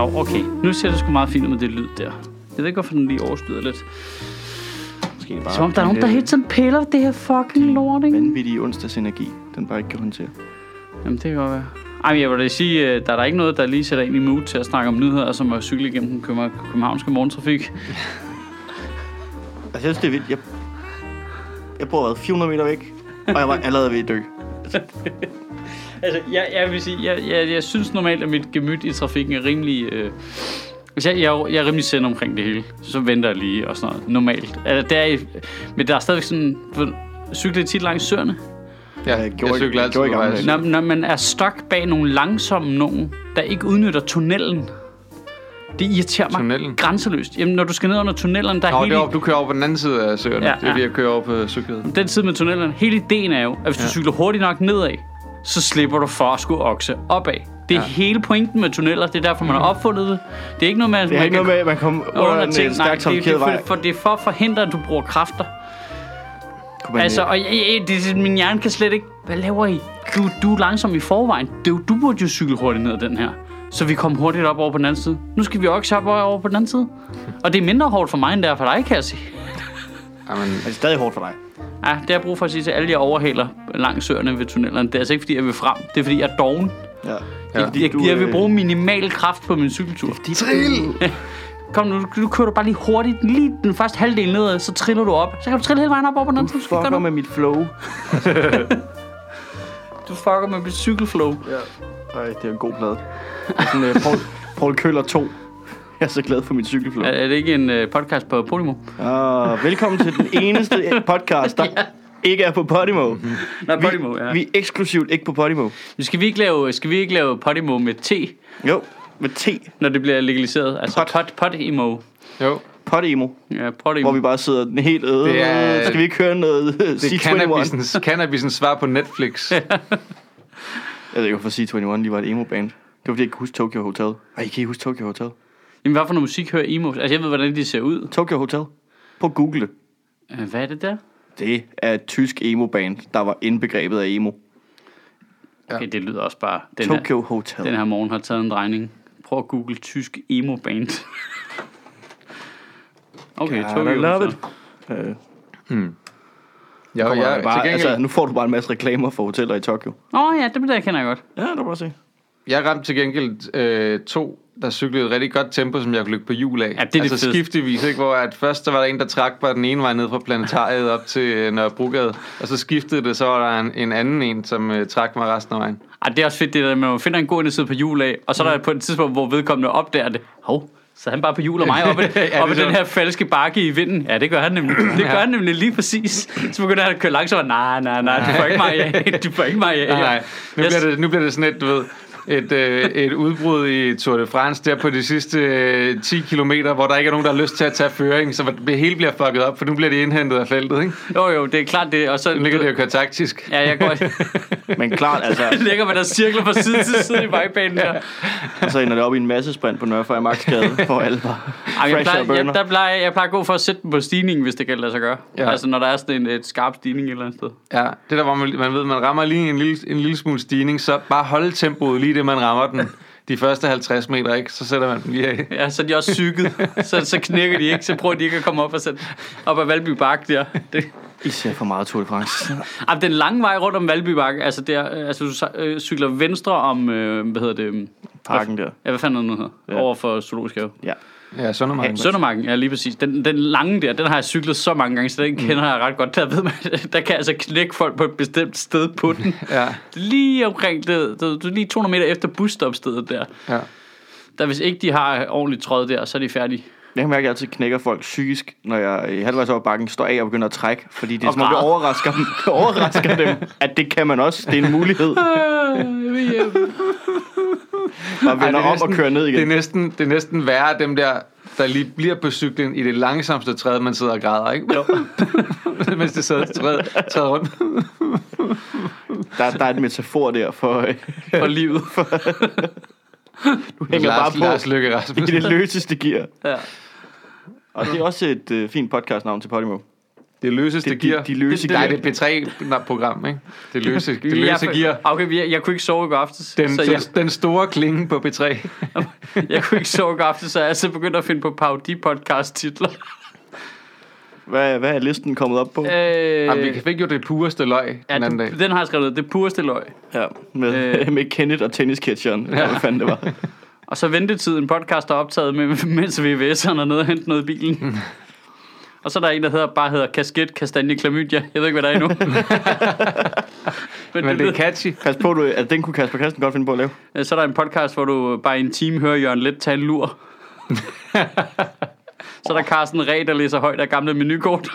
Nå, okay. Nu ser det sgu meget fint ud med det lyd der. Jeg ved ikke, hvorfor den lige overstyder lidt. Måske bare Som om der er nogen, der hele tiden piller det her fucking lort, ikke? vanvittige onsdagsenergi, den bare ikke kan håndtere. Jamen, det kan godt være. Ej, men jeg vil da sige, øh, der er der ikke noget, der lige sætter ind i mood til at snakke om nyheder, som at cykle igennem den københavn- københavnske morgentrafik. Altså, jeg synes, det er vildt. Jeg, jeg bor hvad, 400 meter væk, og jeg var allerede ved at dø. Altså, jeg, jeg vil sige, jeg, jeg, jeg synes normalt, at mit gemyt i trafikken er rimelig... Øh, altså, jeg, jeg, er jeg er rimelig send omkring det hele. Så venter jeg lige og sådan noget. Normalt. Altså, der er, men der er stadigvæk sådan... Du cykler tit langs søerne. Ja, Jeg jeg, gjorde jeg ikke- cykler jeg altid gjorde ikke Når, når man er stok bag nogle langsomme nogen, der ikke udnytter tunnelen. Det irriterer mig Tunnelen? grænseløst. Jamen, når du skal ned under tunnelen, der er Nå, hele... det er, op- du kører over på den anden side af søerne. Ja, det er ja. det, jeg kører over på cyklet. den side med tunnelen, hele ideen er jo, at hvis du Ja. cykler hurtigt nok nedad, så slipper du for at skulle okse opad. Det er ja. Hele pointen med tunneller. Det er derfor, man har opfundet det. Det er ikke noget med, at Det man ikke noget med, at man kommer under en ting. øh, Nej, stærkt det, det, er vej. for, for, det er for at forhindre, at du bruger kræfter. Altså, og jeg, jeg, det, min hjerne kan slet ikke... Hvad laver I? Du, du er langsom i forvejen. Det, er jo- du burde jo cykle hurtigt ned den her. Så vi kom hurtigt op over på den anden side. Nu skal vi også op over på den anden side. Og det er mindre hårdt for mig, end det er for dig, kan jeg sige. Jamen, det er stadig hårdt for dig. Ja, det har jeg brug for at sige til alle, jeg overhaler langs søerne ved tunnelerne. Det er altså ikke, fordi jeg vil frem. Det er, fordi jeg er doven. Ja. Ja. Jeg, jeg, jeg vil bruge minimal kraft på min cykeltur. Trill! Kom nu, nu kører du bare lige hurtigt, lige den første halvdel nedad, så triller du op. Så kan du trille hele vejen op på den anden Du fucker det? med mit flow. Du fucker med mit cykelflow. Ej, det er en god plade. Det er Sådan, uh, Paul, Paul Køller 2. Jeg er så glad for mit cykelflow. Er, er det ikke en uh, podcast på Podimo? Ah, velkommen til den eneste podcast, der ikke er på Podimo. Nej, Vi, Podimo, ja. vi er eksklusivt ikke på Podimo. Men Skal vi ikke lave, skal vi ikke lave Podimo med T, Jo, med T. når det bliver legaliseret? Altså Pod. Pod, Podimo. jo. Podimo. Ja, Podimo. Hvor vi bare sidder den helt øde. Det er- Skal vi ikke høre noget Det er C21? cannabisens, cannabisens svar på Netflix. Jeg ved ikke, hvorfor C21 lige var et emo-band. Det var fordi, jeg ikke kunne huske Tokyo Hotel. Ej, kan I huske Tokyo Hotel? Jamen, hvad for noget musik hører emo? Altså, jeg ved, hvordan de ser ud. Tokyo Hotel. På Google det. Øh, Hvad er det der? Det er et tysk emo-band, der var indbegrebet af emo. Okay, det lyder også bare... Den her, Tokyo Hotel. den her morgen har taget en drejning. Prøv at google tysk emo-band. Okay, God, Tokyo I love Hotel. it. Øh, Jeg, kommer jeg, der bare, gengæld, altså, nu får du bare en masse reklamer for hoteller i Tokyo. Åh oh, ja, det der kender jeg godt. Ja, det må se. jeg ramte til gengæld øh, to, der cyklede et rigtig godt tempo, som jeg kunne lykke på hjul af. Ja, det er det altså fedeste. skiftevis, ikke? hvor at først der var der en, der trak bare den ene vej ned fra planetariet op til øh, Nørrebrogade, og så skiftede det, så var der en, en anden en, som øh, trak mig resten af vejen. Ej, det er også fedt, det der man finder en god side på hjul af, og så er der på et tidspunkt, hvor vedkommende opdager det. Hov, så er han bare på hjul og mig oppe, Ja, oppe det er den her falske bakke i vinden. Ja, det gør han nemlig. Det gør han nemlig lige præcis. Så begynder han at køre langsomt. Nej, nej, nej, du får ikke mig af. Du får ikke mig af. Nej, nej. Nu, bliver det, nu bliver det sådan et, du ved, et, øh, et udbrud i Tour de France der på de sidste øh, 10 kilometer, hvor der ikke er nogen, der har lyst til at tage føring, så det hele bliver fucket op, for nu bliver de indhentet af feltet, ikke? Jo, jo, det er klart det. Og så Nu ligger det og kører taktisk. Ja, jeg går Men klart, altså, ligger med der cirkler fra side til side i vejbanen der. og så ender det op i en masse sprint på Nørrefejr Maxgade, for alle bare Ej, jeg, fresh plejer, jeg, der plejer, jeg plejer at gå for at sætte den på stigningen, hvis det kan lade sig gøre. Ja. Ja. Altså, når der er sådan en et skarp stigning et eller andet sted. Ja, det der, hvor man, man ved, man rammer lige en lille, en lille smule stigning, så bare holde tempoet lige det, man rammer den. De første 50 meter, ikke? Så sætter man den lige af. Ja, så er de også psyket. så, så knækker de ikke, så prøver de ikke at komme op og sætte op ad Valby Bakke der. Det, I ser for meget Tour de France. Ej, den lange vej rundt om Valby Bakke, altså, det er, altså du øh, cykler venstre om, øh, hvad hedder det? Parken der. Ja, hvad fanden er det nu hedder? Ja. Over for Zoologisk Have. Ja. Ja, Søndermarken. Søndermarken, ja lige præcis. Den, den lange der, den har jeg cyklet så mange gange, så den kender jeg ret godt. Der, ved man, der kan jeg altså knække folk på et bestemt sted på den. Ja, Lige omkring det, det, det, lige 200 meter efter busstopstedet der. ja. Der hvis ikke de har ordentligt tråd der, så er de færdige. Jeg kan mærke, at jeg altid knækker folk psykisk, når jeg i halvvejs over bakken står af og begynder at trække. Fordi det er som om, det overrasker dem, det overrasker dem, at det kan man også. Det er en mulighed. Og Ej, vender det er om og kører ned Det er igen. næsten, det er næsten værre dem der, der lige bliver på cyklen i det langsomste træde, man sidder og græder, ikke? Jo. Mens det sidder træde, træde rundt. Der, der er et metafor der for, øh, For livet. du hænger Lars, bare på Lars Løkke i Rasmussen. det løseste gear. Ja. Og det er også et øh, fint podcastnavn til Podimo. Det løseste Det, gear. de, de løse Det- Nej, gear. det er P3-program, ikke? Det løse, det løse jeg, gear. Okay, jeg, jeg kunne ikke sove i går aftes. Den, så den, jeg, den store klinge på P3. jeg kunne ikke sove i går aftes, så jeg så begyndt at finde på parodi-podcast-titler. Hvad, hvad er listen kommet op på? Øh, Jamen, vi fik jo det pureste løg ja, den anden dag. den har jeg skrevet. Det pureste løg. Ja, med, Øh. med Kenneth og tennisketcheren. Ja. Hvad fanden det var. Og så ventetid, en podcast der er optaget, med, mens VVS'eren er nede og hente noget i bilen. Og så er der en, der hedder, bare hedder kasket, kastanje, klamydia. Jeg ved ikke, hvad der er endnu. Men, Men det er catchy. Pas på, du, at den kunne Kasper Christen godt finde på at lave. Øh, Så er der en podcast, hvor du bare i en time hører Jørgen Let tage en lur. så er der Carsten Ræ, der læser højt af gamle menukort.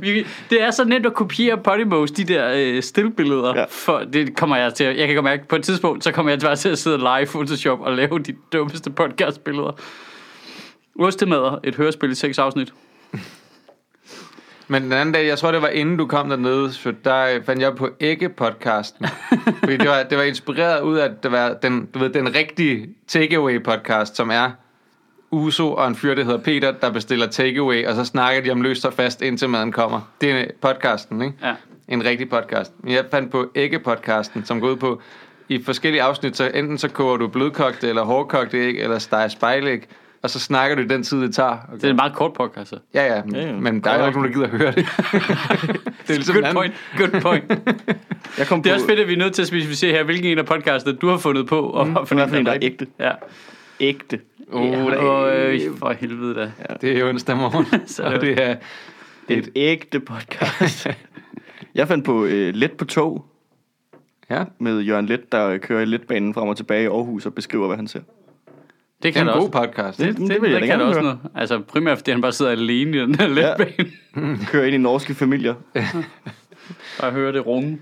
Vi, det er så nemt at kopiere Podimos, de der øh, stillbilleder. Ja. For det kommer jeg til. at- Jeg kan godt mærke, på et tidspunkt, så kommer jeg bare til at sidde live i Photoshop og lave de dummeste podcastbilleder. Ostemader, et hørespil i seks afsnit. Men den anden dag, jeg tror, det var inden du kom dernede, så der fandt jeg på Ægge-podcasten. Fordi det var, det var inspireret ud af, at det var den, du ved, den rigtige takeaway-podcast, som er Uso og en fyr, der hedder Peter, der bestiller takeaway, og så snakker de om løst og fast, indtil maden kommer. Det er podcasten, ikke? Ja. En rigtig podcast. Jeg fandt på Ægge-podcasten, som går ud på, i forskellige afsnit, så enten så koger du blødkogte eller hårdkogte æg, eller steger spejlæg, og så snakker du den tid, det tager. Det er en meget kort podcast. Så. Ja, ja, Ja, ja. men der er jo ikke nogen, der gider at høre det. det er ligesom Good en point, good point. Jeg kom Det er på, også fedt, at vi er nødt til at specificere her, hvilken en af podcastene, du har fundet på. Og mm, for en, der er ægte. Ja. Ægte. Oh, ja, det, øh, for helvede da. det er onsdag morgen, Så det- og det er Det er et ægte podcast. jeg fandt på øh, Let på tog ja, med Jørgen Let, der kører i letbanen frem og tilbage i Aarhus og beskriver, hvad han ser. Det det er kan en god også. podcast. Det, Det- det, det vil jeg det kan også høre. noget. Altså primært, fordi han bare sidder alene i den her letbane. Kører ind i norske familier. Og hører det runge.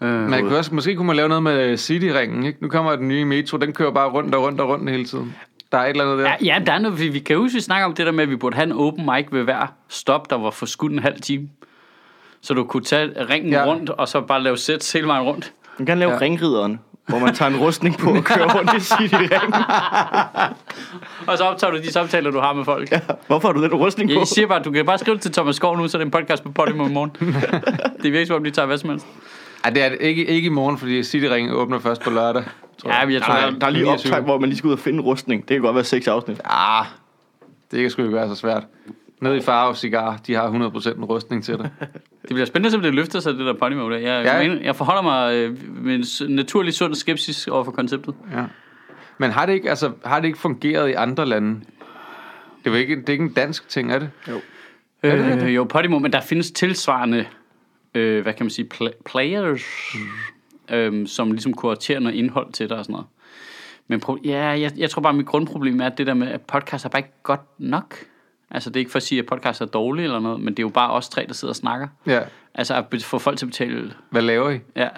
Øh, Man kunne også, måske kunne man lave noget med Cityringen, ikke? Nu kommer den nye metro, den kører bare rundt og rundt og rundt hele tiden. Der er et eller andet der. ja, ja, der er noget, vi, vi kan huske, vi snakker om det der med, at vi burde have en open mic ved hver stop, der var for skudt en halv time. Så du kunne tage ringen Ja. ja. rundt, og så bare lave sæt hele vejen rundt. Man kan lave Ja. ja. ringrideren, hvor man tager en rustning på og kører rundt i City Ring. Og så optager du de samtaler, du har med folk. Ja. Hvorfor har du den rustning på? Jeg siger bare, du kan bare skrive til Thomas Skov nu, så er det en podcast på Podimo i morgen. det virker som om, de tager hvad som helst. Ej, det er det ikke, ikke i morgen, fordi Cityringen åbner først på lørdag. Tror Ja, men jeg tror, Der, jeg, der er lige 29. optag, hvor man lige skal ud og finde rustning. Det kan godt være seks afsnit. Ah, det kan sgu ikke være så svært. Nede i Farve Cigar, de har 100% en rustning til det. Det bliver spændende, som det løfter sig, det der Podimo der. Jeg, Ja. mener, jeg forholder mig øh, med en naturlig sund skepsis over for konceptet. Ja. Men har det, ikke, altså, har det ikke fungeret i andre lande? Det er jo ikke, det er ikke en dansk ting, er det? Øh, jo, Podimo, men der findes tilsvarende, øh, hvad kan man sige, pl- players, mm. øh, som ligesom kuraterer noget indhold til dig og sådan noget. Men pro- ja, jeg, jeg tror bare, at mit grundproblem er at det der med, at podcast er bare ikke godt nok. Altså, det er ikke for at sige, at podcast er dårlig eller noget, men det er jo bare os tre, der sidder og snakker. Ja. Altså, at få folk til at betale Hvad laver I? Ja.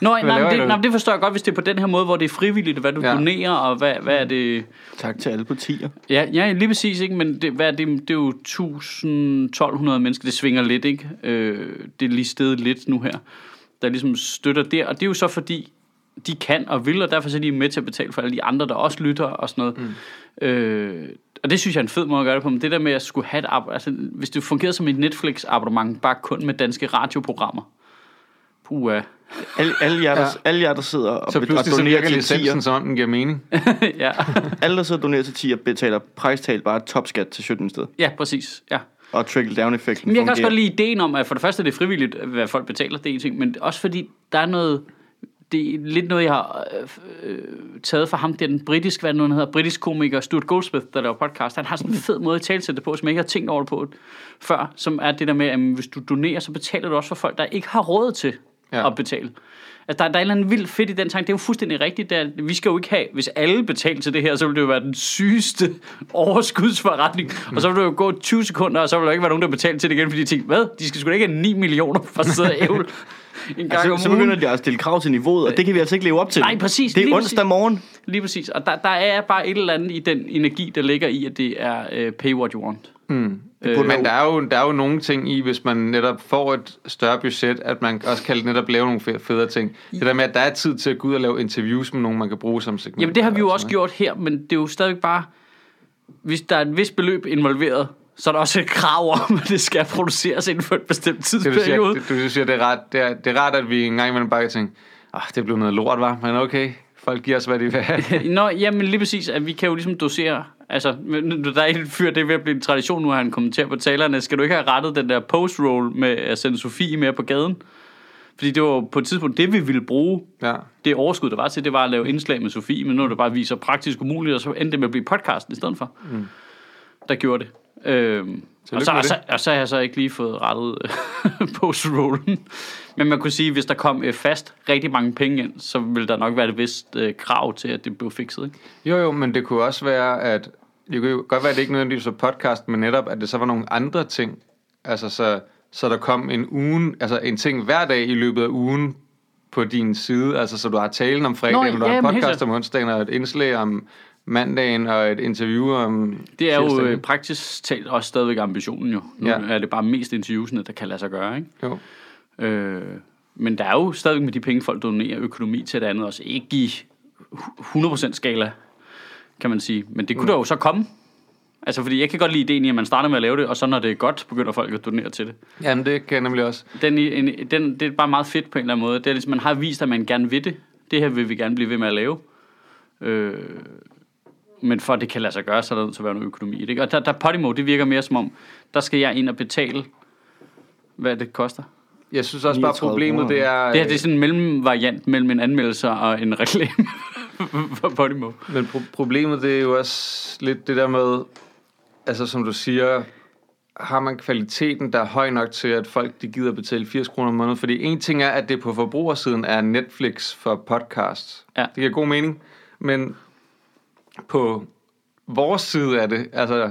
Nå, nej, laver men I det, nej, det forstår jeg godt, hvis det er på den her måde, hvor det er frivilligt, hvad du Ja. donerer, og hvad, hvad er det... Tak til alle partier. Ja, ja lige præcis, ikke? men det, hvad er det, det er jo 1000-1200 mennesker, det svinger lidt, ikke? Øh, det er lige stedet lidt nu her, der ligesom støtter der, og det er jo så fordi, de kan og vil, og derfor så er de med til at betale for alle de andre, der også lytter og sådan noget. Mm. Øh, og det synes jeg er en fed måde at gøre det på, men det der med at skulle have et ab- altså, hvis det fungerede som et Netflix-abonnement, bare kun med danske radioprogrammer, puha. Alle, alle, jer, der, Ja. alle jer, der sidder og, Så og så donerer virker til licensen, som om den giver mening. ja. alle, der sidder og donerer til tier, betaler prejstalt bare topskat til 17 sted. ja, præcis, ja. Og trickle-down-effekten Men jeg kan også godt lide ideen om, at for det første er det frivilligt, hvad folk betaler, det er en ting, men også fordi der er noget, det er lidt noget, jeg har øh, øh, taget fra ham, det er den britiske, hvad nu hedder, britisk komiker Stuart Goldsmith, der laver podcast. Han har sådan en fed måde at tale det på, som jeg ikke har tænkt over det på før, som er det der med, at hvis du donerer, så betaler du også for folk, der ikke har råd til Ja. at betale. Altså, der, der er et eller andet vildt fedt i den tanke. Det er jo fuldstændig rigtigt. Det er, vi skal jo ikke have, hvis alle betalte til det her, så ville det jo være den sygeste overskudsforretning. Og så ville det jo gå 20 sekunder, og så ville der ikke være nogen, der betalte til det igen, fordi de tænkte, hvad? De skal sgu da ikke have 9 millioner for at sidde og ævle en gang Altså, om så ugen. begynder de at stille krav til niveauet, og det kan vi altså ikke leve op til. Nej, præcis. Det er Lige onsdag præcis. morgen. Lige præcis. Og der, der er bare et eller andet i den energi, der ligger i, at det er uh, pay what you want. Mm. Øh, Men der er, jo, der er jo nogle ting i, hvis man netop får et større budget, at man også kan netop lave nogle fe- federe ting. Det der med, at der er tid til at gå ud og lave interviews med nogen, man kan bruge som segment. Jamen det har vi jo og også gjort her, men det er jo stadigvæk bare... hvis der er et vis beløb involveret, så er der også et krav om, at det skal produceres inden for et bestemt Det, du siger, tidsperiode. det, du siger, det er, ret, det, er, det er rart, at vi en gang imellem bare kan tænke, ah, det blev noget lort, var, men okay, folk giver os, hvad de vil have. Nå, jamen lige præcis, at vi kan jo ligesom dosere. Altså, der er en fyr, det er ved at blive en tradition nu, at han kommenterer på talerne. Skal du ikke have rettet den der post-roll med at sende Sofie med på gaden? Fordi det var på et tidspunkt det, vi ville bruge Ja. det overskud, der var til, det var at lave indslag med Sofie, men nu er det bare viser praktisk umuligt, og så endte det med at blive podcasten i stedet for. Mm. Der gjorde det. Øhm, og, så, og, så, og så har jeg så ikke lige fået rettet post-rollen. Men man kunne sige, hvis der kom øh, fast rigtig mange penge ind, så ville der nok være et vist øh, krav til, at det blev fikset. Ikke? Jo, jo, men det kunne også være, at det kunne godt være, at det ikke nødvendigvis var podcast, men netop, at det så var nogle andre ting. Altså, så, så der kom en ugen, altså en ting hver dag i løbet af ugen på din side. Altså, så du har talen om fredagen, Nå, du har ja, en podcast om onsdagen, og et indslag om mandagen, og et interview om Det er jo øh, praktisk talt også stadigvæk ambitionen jo. Nu Ja. ja. er det bare mest interviewsene, der kan lade sig gøre. Ikke? Jo. Øh, men der er jo stadigvæk med de penge, folk donerer økonomi til det andet også. Ikke i 100% skala, kan man sige. Men det kunne mm. der jo så komme. Altså, fordi jeg kan godt lide ideen i, at man starter med at lave det, og så når det er godt, begynder folk at donere til det. Jamen, det kan jeg nemlig også. Den, en, den, det er bare meget fedt på en eller anden måde. Det er ligesom, man har vist, at man gerne vil det. Det her vil vi gerne blive ved med at lave. Øh, men for at det kan lade sig gøre, så er der nødt til at være noget økonomi i det. ikke? Og der, der Podimo, det virker mere som om, der skal jeg ind og betale, hvad det koster. Jeg synes også bare, 39 problemet det er... Det her det er sådan en mellemvariant mellem en anmeldelse og en reklame for Podimo. Men pro- problemet det er jo også lidt det der med, altså som du siger, har man kvaliteten, der er høj nok til, at folk de gider betale 80 kroner om måneden? Fordi en ting er, at det på forbrugersiden er Netflix for podcast. Ja. Det giver god mening. Men på vores side er det, altså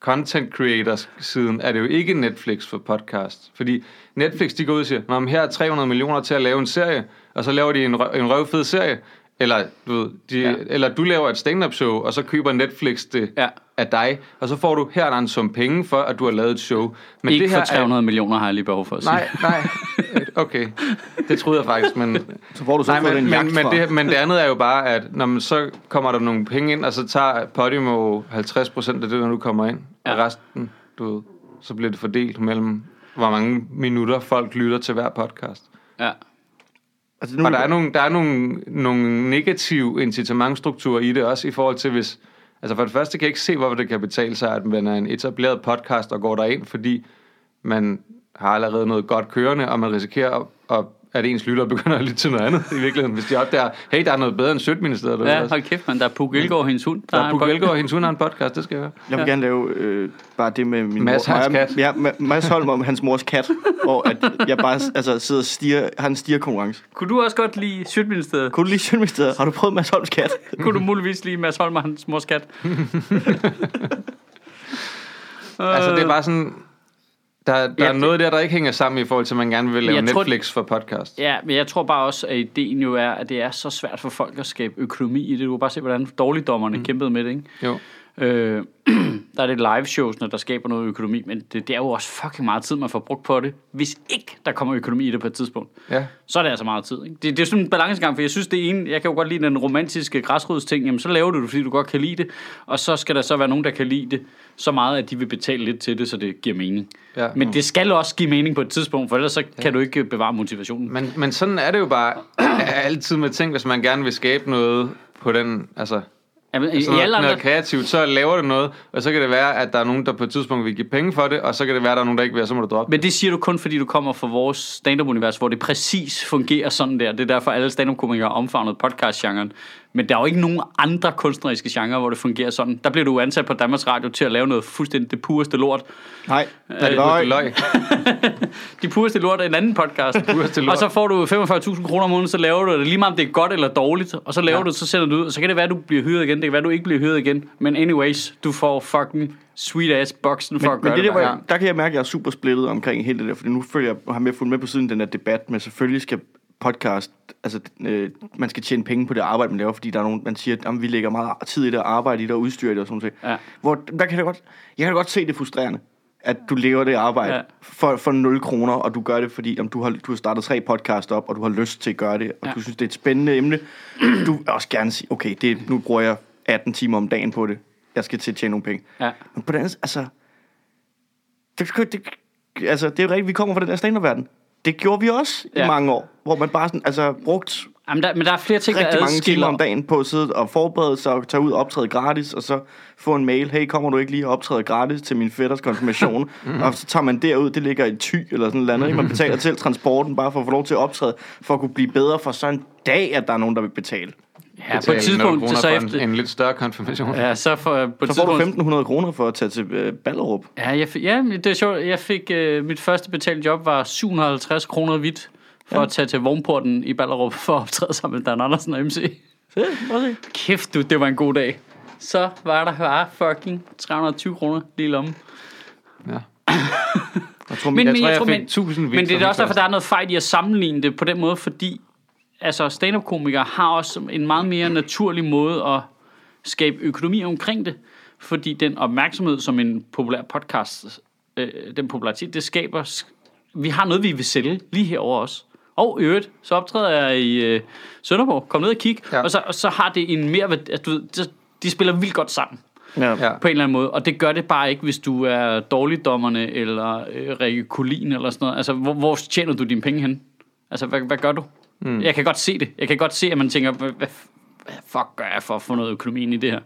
content creators siden, er det jo ikke Netflix for podcast. Fordi Netflix, de går ud og siger, Nå, her er 300 millioner til at lave en serie, og så laver de en, røv, en røvfed serie. Eller du, ved, de, Ja. eller du laver et stand-up show, og så køber Netflix det Ja. af dig, og så får du, her er der en sum penge for, at du har lavet et show. Men Ikke det her for 300 millioner har jeg lige behov for at sige. Er, nej, nej, okay. Det troede jeg faktisk, men... Så får du så Nej, men, men, men, fra. det, men det andet er jo bare, at når man, så kommer der nogle penge ind, og så tager Podimo 50% af det, der nu kommer ind, ja. og resten, du ved, så bliver det fordelt mellem, hvor mange minutter folk lytter til hver podcast. Ja. Altså, nu, Og der er nogle, der er nogle, nogle negative incitamentstrukturer i det også, i forhold til hvis... Altså for det første kan jeg ikke se, hvorfor det kan betale sig, at man er en etableret podcast og går derind, fordi man har allerede noget godt kørende, og man risikerer, at, at ens lytter begynder at lytte til noget andet i virkeligheden. Hvis de opdager, hey, der er noget bedre end Sødministeriet. derude Ja, hold kæft, man. Der er Puk Elgård og hendes hund. Der er en Puk Elgård og hendes hund har en podcast, det skal jeg høre. Jeg vil gerne lave øh, bare det med min Mads mor. Hans kat. Ja, Ma- Mads Holm om hans mors kat, hvor at jeg bare altså, sidder og stiger, har en stierkonkurrence. Kunne du også godt lide Sjøtministeriet? Kunne du lige Sjøtministeriet? Har du prøvet Mads Holms kat? Kunne du muligvis lide Mads Holm og hans mors kat? Altså det er bare sådan... Der, der Ja, er noget der, der ikke hænger sammen i forhold til, at man gerne vil lave Jeg tror- Netflix for podcast. Ja, men jeg tror bare også, at ideen jo er, at det er så svært for folk at skabe økonomi i det. Du kan bare se, hvordan dårligdommerne mm. kæmpede med det, ikke? Jo. Øh, der er det live shows, der skaber noget økonomi, men det, det er jo også fucking meget tid, man får brugt på det, hvis ikke der kommer økonomi i det på et tidspunkt. Ja. Så er det altså meget tid. Ikke? Det, det er sådan en balancegang, for jeg synes, det ene, jeg kan jo godt lide den romantiske græsrodsting, jamen så laver du det, fordi du godt kan lide det, og så skal der så være nogen, der kan lide det så meget, at de vil betale lidt til det, så det giver mening. Ja. Men det skal også give mening på et tidspunkt, for ellers så kan du ikke bevare motivationen. Men, men sådan er det jo bare altid med ting, hvis man gerne vil skabe noget på den, altså Jamen, i, altså i alle andre, noget kreativt, så laver du noget, og så kan det være, at der er nogen, der på et tidspunkt vil give penge for det, og så kan det være, at der er nogen, der ikke vil, og så må du droppe Men det siger du kun, fordi du kommer fra vores stand-up-univers, hvor det præcis fungerer sådan der. Det er derfor, alle stand-up-komikere omfavnet podcast-genren. Men der er jo ikke nogen andre kunstneriske genrer, hvor det fungerer sådan. Der bliver du ansat på Danmarks Radio til at lave noget fuldstændig det pureste lort. Nej, Øh, det det. løg. Det løg. De pureste lort er en anden podcast. Pureste lort. og så får du 45.000 kroner om måneden, så laver du det lige meget om det er godt eller dårligt. Og så laver Ja. du det, så sender du ud. Og så kan det være, at du bliver hyret igen. Det kan være, at du ikke bliver hyret igen. Men anyways, du får fucking sweet ass boksen for Men, at gøre men det, der, det. jeg, der kan jeg mærke, at jeg er super splittet omkring hele det der, fordi nu følger jeg, har med fulgt med på siden den der debat, men selvfølgelig skal podcast, altså øh, man skal tjene penge på det arbejde, man laver, fordi der er nogen, man siger, at vi lægger meget tid i det, og arbejde i det, og udstyr i det, og sådan noget. Ja. Hvor, der kan jeg godt, jeg kan godt se det frustrerende, at du lever det arbejde Ja. for, for 0 kroner, og du gør det, fordi om du, har, du har startet tre podcast op, og du har lyst til at gøre det, og Ja. du synes, det er et spændende emne. Du vil også gerne sige, okay, det, nu bruger jeg 18 timer om dagen på det. jeg skal til at tjene nogle penge. Ja. Men på den anden, altså... Det, det, altså, det er jo rigtigt, vi kommer fra den der stand Det gjorde vi også ja. I mange år, hvor man bare sådan, altså, brugt Jamen, der, men der er flere ting, rigtig der mange timer om dagen på at sidde og forberede sig og tage ud og optræde gratis, og så få en mail, hey, kommer du ikke lige og optræde gratis til min fætters konfirmation? og så tager man derud, det ligger i ty eller sådan noget andet. Man betaler til transporten bare for at få lov til at optræde, for at kunne blive bedre for sådan en dag, at der er nogen, der vil betale. Ja, på et tidspunkt, 0 så, efter... en, en lidt større konfirmation. Ja, så, for, på Så får du tidspunkt, 1.500 kroner for at tage til øh, Ballerup. Ja, jeg fik, ja, det er sjovt. Jeg fik, øh, mit første betalte job var 750 kroner hvidt for ja. at tage til vognporten i Ballerup for at optræde sammen med Dan Andersen og MC. Se. Kæft du, det var en god dag. Så var der bare fucking 320 kroner lige i lommen. Ja. Jeg tror, Men, Jeg men, tror, jeg tror, fik men, 1000 men det er også derfor, der er noget fejl i at sammenligne det på den måde, fordi altså, stand-up-komikere har også en meget mere naturlig måde at skabe økonomi omkring det, fordi den opmærksomhed, som en populær podcast, øh, den popularitet, det skaber, sk- vi har noget, vi vil sælge lige herover også. Og i øvrigt, så optræder jeg i øh, Sønderborg. Kom ned og kig. Ja. Og, så, og så har det en mere... Altså, du ved, de, de spiller vildt godt sammen Ja. Ja. på en eller anden måde. Og det gør det bare ikke, hvis du er dårligdommerne eller øh, Rikke Kulin eller sådan noget. Altså, hvor, hvor tjener du dine penge hen? Altså, hvad, hvad gør du? Mm. Jeg kan godt se det. Jeg kan godt se, at man tænker, hvad, fuck gør jeg for at få noget økonomi ind i det her?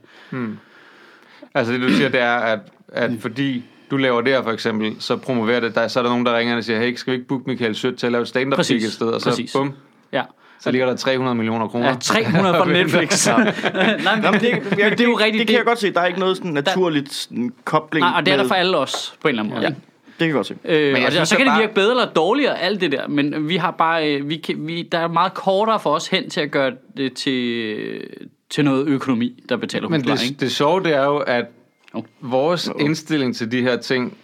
Altså det du siger, det er, at, at fordi du laver det her for eksempel, så promoverer det, der, så er der nogen, der ringer og siger, hey, skal vi ikke booke Michael Sødt til at lave stand-up Præcis. gig et sted? Og så Præcis. bum, Ja. så ligger der 300 millioner kroner. Ja, 300 fra Netflix. Nej, men, det, men det er jo rigtigt. Det kan jeg godt se. Der er ikke noget sådan naturligt sådan, kobling Nej, og det er der med- for alle os, på en eller anden måde. Ja. Det kan jeg godt se. Øh, jeg og, det, og synes, så kan det bare- virke bedre eller dårligere, alt det der, men vi har bare, øh, vi kan, vi, der er meget kortere for os hen til at gøre det til, til noget økonomi, der betaler Men det, ikke? det sjove, det er jo, at Jo. vores indstilling til de her ting,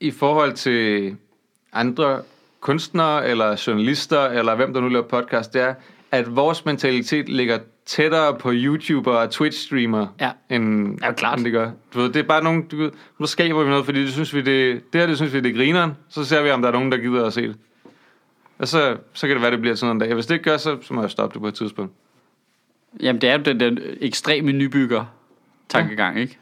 i forhold til andre kunstnere, eller journalister, eller hvem der nu laver podcast, det er, at vores mentalitet ligger tættere på YouTuber og Twitch-streamer, Ja. end, Ja, klart. end det gør. Du ved, det er bare nogen, du ved, nu skaber vi noget, fordi det synes vi, det, det her, det synes vi, det er grineren. Så ser vi, om der er nogen, der gider at se det. Og så, så kan det være, det bliver sådan en dag. Hvis det ikke gør, så, så må jeg stoppe det på et tidspunkt. Jamen, det er jo den, den ekstreme nybygger tankegang, ikke?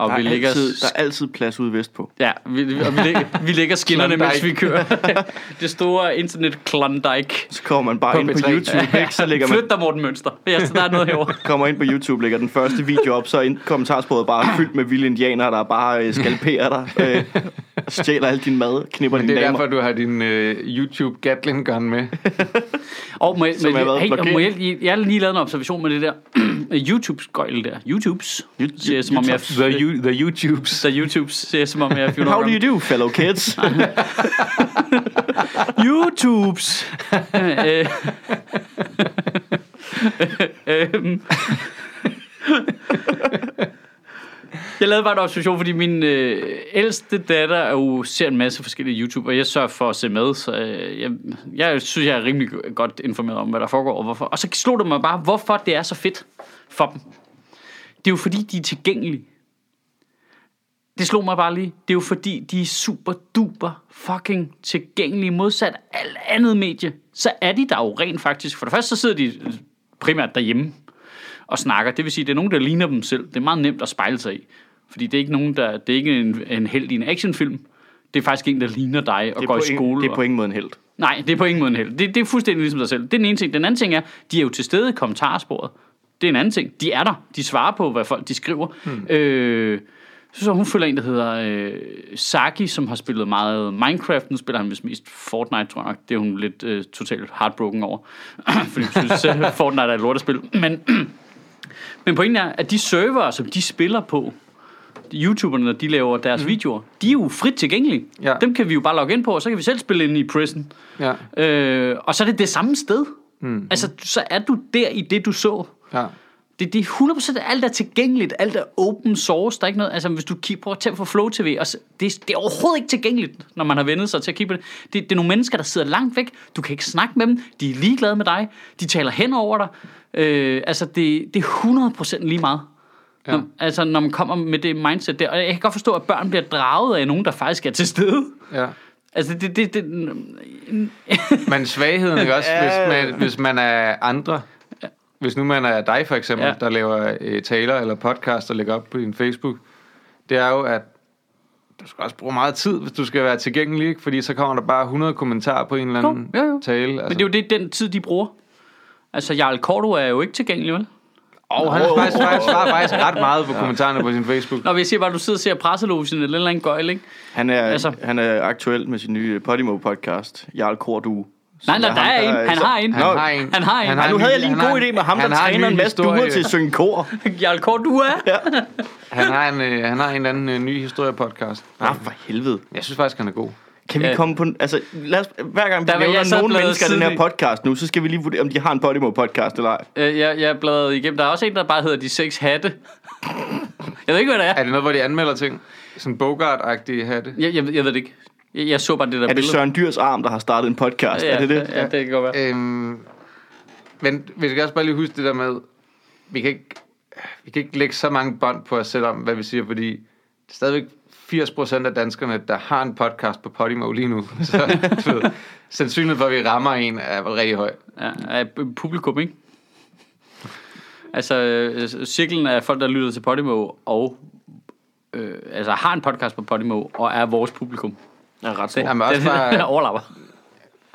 Og Der vi er, ligger... altid, der er altid plads ude vestpå. Ja, vi, vi, og vi, lægger, vi lægger skinnerne, mens vi kører. det store internet Klondike. Så kommer man bare På ind på B3. YouTube, ikke? så lægger man, Flyt dig, Morten Mønster. Ja, så der er noget herovre. kommer ind på YouTube, lægger den første video op, så er ind- kommentarsporet bare fyldt med vilde indianere, der bare øh, skalperer dig, øh, stjæler al din mad, knipper Men dine det er damer. derfor, du har din øh, YouTube Gatling gun med. Og må, jeg- Som været hey, og må blokeret. jeg, jeg har lige lavet en observation med det der YouTube-skøjle der. YouTubes. Siger jeg, som om jeg, The, you, the YouTubes. der YouTubes siger jeg, som om jeg 400 How do you do, fellow kids? YouTubes. Øh, øhm. Jeg lavede bare en observation, fordi min øh, ældste datter er jo, ser en masse forskellige YouTube, og jeg sørger for at se med, så øh, jeg, jeg synes, jeg er rimelig godt informeret om, hvad der foregår og hvorfor. Og så slog det mig bare, hvorfor det er så fedt for dem. Det er jo fordi, de er tilgængelige. Det slog mig bare lige. Det er jo fordi, de er super duper fucking tilgængelige modsat alt andet medie. Så er de der jo rent faktisk. For det første, så sidder de øh, primært derhjemme og snakker. Det vil sige, det er nogen, der ligner dem selv. Det er meget nemt at spejle sig i. Fordi det er ikke nogen, der, det er ikke en, en held i en actionfilm. Det er faktisk en, der ligner dig og går i ingen, skole. det er på ingen måde en held. Nej, det er på ingen måde en held. Det, det er fuldstændig ligesom dig selv. Det er den ene ting. Den anden ting er, de er jo til stede i kommentarsporet. Det er en anden ting. De er der. De svarer på, hvad folk de skriver. Hmm. Øh, så, så hun følger en, der hedder øh, Saki, som har spillet meget Minecraft. Nu spiller han vist mest Fortnite, tror jeg nok. Det er hun lidt øh, totalt heartbroken over. Fordi hun synes, Fortnite er et lortespil. Men, men pointen er, at de servere, som de spiller på, YouTuberne, når de laver deres mm. videoer, de er jo frit tilgængelige. Ja. Dem kan vi jo bare logge ind på, og så kan vi selv spille ind i Prison. Ja. Øh, og så er det det samme sted. Mm. Altså, så er du der i det, du så. ja. Det, det er 100% alt er tilgængeligt, alt er open source, der er ikke noget, altså hvis du kigger på til for Flow TV, og det, det er overhovedet ikke tilgængeligt, når man har vendet sig til at kigge på det. det. Det er nogle mennesker, der sidder langt væk, du kan ikke snakke med dem, de er ligeglade med dig, de taler hen over dig, øh, altså det, det er 100% lige meget. Ja. Når, altså når man kommer med det mindset der, og jeg kan godt forstå, at børn bliver draget af nogen, der faktisk er til stede. ja. Altså det, det, det, Men svagheden, ikke også, hvis man, hvis man er andre, hvis nu man er dig for eksempel, Ja. der laver øh, taler eller podcast og lægger op på din Facebook, det er jo, at du skal også bruge meget tid, hvis du skal være tilgængelig, ikke? fordi så kommer der bare 100 kommentarer på en eller anden Jo, jo, jo. tale. Altså. Men det er jo det, den tid, de bruger. Altså, Jarl Korto er jo ikke tilgængelig, vel? Og han faktisk, faktisk, svarer faktisk ret meget på kommentarerne på sin Facebook. Nå, men jeg siger bare, at du sidder og ser presselogen eller eller gøjl, ikke? Han er, Altså. han er aktuel med sin nye Podimo-podcast, Jarl Kordu. Nej, nej, der er en. Han har en. Han har en. han har en. Ej, nu en havde jeg lige en han god idé med ham, der han træner en masse duer til at synge kor. Jarl Korto, du er? Ja. Han har en, øh, han har en eller anden øh, ny historiepodcast. Ah, for helvede. Jeg synes faktisk, han er god. Kan vi Ja. komme på... Altså, lad os, hver gang vi Der nævner nogle mennesker i den her podcast nu, så skal vi lige vurdere, om de har en Podimo-podcast eller ej. Øh, jeg, jeg er bladet igennem. Der er også en, der bare hedder De Seks Hatte. Jeg ved ikke, hvad det er. Er det noget, hvor de anmelder ting? Sådan Bogart-agtige hatte? Jeg, jeg, jeg ved det ikke. Jeg, jeg så bare det der Er det billede. Søren Dyrs arm, der har startet en podcast? Ja, er det det? Ja, det kan godt være. Øhm, men vi skal også bare lige huske det der med, vi kan ikke, vi kan ikke lægge så mange bånd på os selv om, hvad vi siger, fordi det er stadigvæk 80% af danskerne, der har en podcast på Podimo lige nu. Så ved, sandsynligheden for, at vi rammer en, er rigtig høj. Ja, publikum, ikke? Altså, øh, cirklen af folk, der lytter til Podimo, og øh, altså har en podcast på Podimo, og er vores publikum. Er ret Det, stor. Jamen, også bare- den overlapper.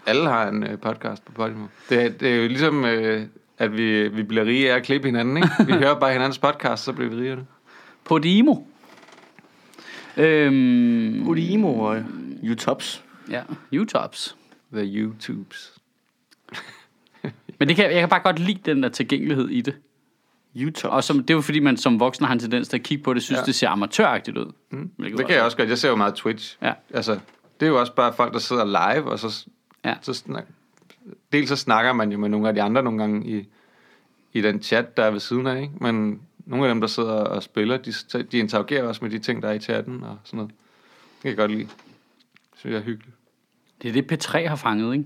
Alle har en øh, podcast på Podimo. Det, det er jo ligesom, øh, at vi, vi bliver rige af at klippe hinanden, ikke? Vi hører bare hinandens podcast, så bliver vi rige af det. Podimo. Øhm, Podimo og YouTubes. ja, YouTubes. The YouTubes. Men det kan, jeg kan bare godt lide den der tilgængelighed i det. YouTubes. Og som, det er jo fordi, man som voksen har en tendens til at kigge på det, synes ja. Det ser amatøragtigt ud. Mm. Det kan jeg også godt. Jeg ser jo meget Twitch. Ja. Altså, det er jo også bare folk, der sidder live, og så, Ja. så snak, dels så snakker man jo med nogle af de andre nogle gange i, i den chat, der er ved siden af, ikke? Men nogle af dem, der sidder og spiller, de, de interagerer også med de ting, der er i chatten og sådan noget. Det kan jeg godt lide. Det synes jeg er hyggeligt. Det er det, P3 har fanget, ikke?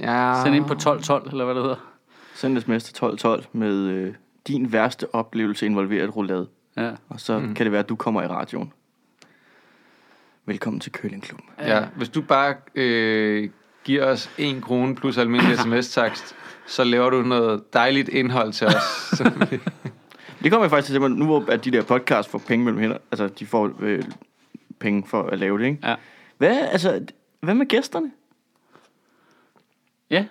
Ja. Send ind på 1212, eller hvad det hedder. Send sms til 1212 med øh, din værste oplevelse involveret roulade. Ja. Og så mm. kan det være, at du kommer i radioen. Velkommen til Køllingklubben. Ja, hvis du bare øh, giver os en krone plus almindelig sms-takst, så laver du noget dejligt indhold til os. Det kommer jeg faktisk til, at nu hvor at de der podcasts får penge mellem hænder, altså de får øh, penge for at lave det, ikke? Ja. Hvad, altså, hvad med gæsterne? Ja,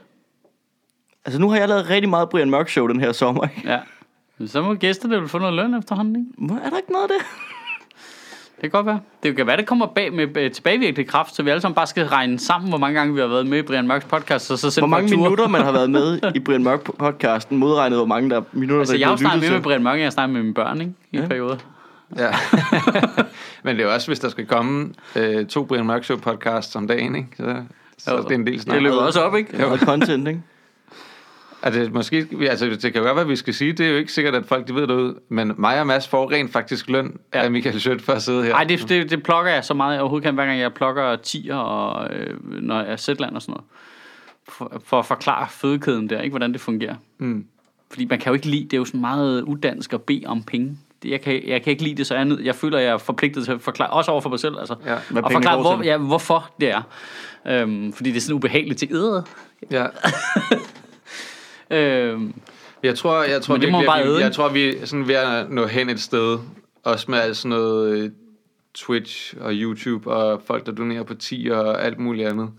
Altså nu har jeg lavet rigtig meget Brian Mørk Show den her sommer, ikke? ja. Men Så må gæsterne vel få noget løn efterhånden, ikke? Hvor- Er der ikke noget af det? Det kan godt være. Det kan være, det kommer bag med øh, tilbagevirkende kraft, så vi alle sammen bare skal regne sammen, hvor mange gange vi har været med i Brian Mørks podcast, og så sende Hvor mange fakturer. minutter man har været med i Brian Mørk podcasten, modregnet hvor mange der minutter, Altså, der jeg har jo er blevet snakket med med Brian Mørk, og jeg har snakket med mine børn, ikke? I ja. Ja. perioder. Ja. Men det er jo også, hvis der skal komme øh, to Brian Mørk Show podcasts om dagen, ikke? Så, så Jo. det er en del snak. Det løber også op, ikke? til. Og content, ikke? Altså, måske, altså, det kan jo godt være, at vi skal sige, det er jo ikke sikkert, at folk de ved det ud, men mig og Mads får rent faktisk løn Ja. af Michael Schødt for at sidde her. Nej, det, det, det plukker jeg så meget, jeg overhovedet kan, hver gang jeg plukker tiger, og øh, når jeg er Zetland og sådan noget. For, for at forklare fødekæden der, ikke hvordan det fungerer. Mm. Fordi man kan jo ikke lide, det er jo sådan meget udansk at bede om penge. Det, jeg, kan, jeg kan ikke lide det, så jeg, er nød- jeg føler, jeg er forpligtet til at forklare, også over for mig selv, altså. Ja. Og forklare, hvor, ja, hvorfor det er. Øhm, fordi det er sådan ubehageligt til æder. Ja. Øhm, Jeg tror, jeg tror, Men det må virkelig, bare vi, jeg tror, vi er sådan ved at nå hen et sted, også med alt sådan noget øh, Twitch og YouTube og folk, der donerer på 10 og alt muligt andet.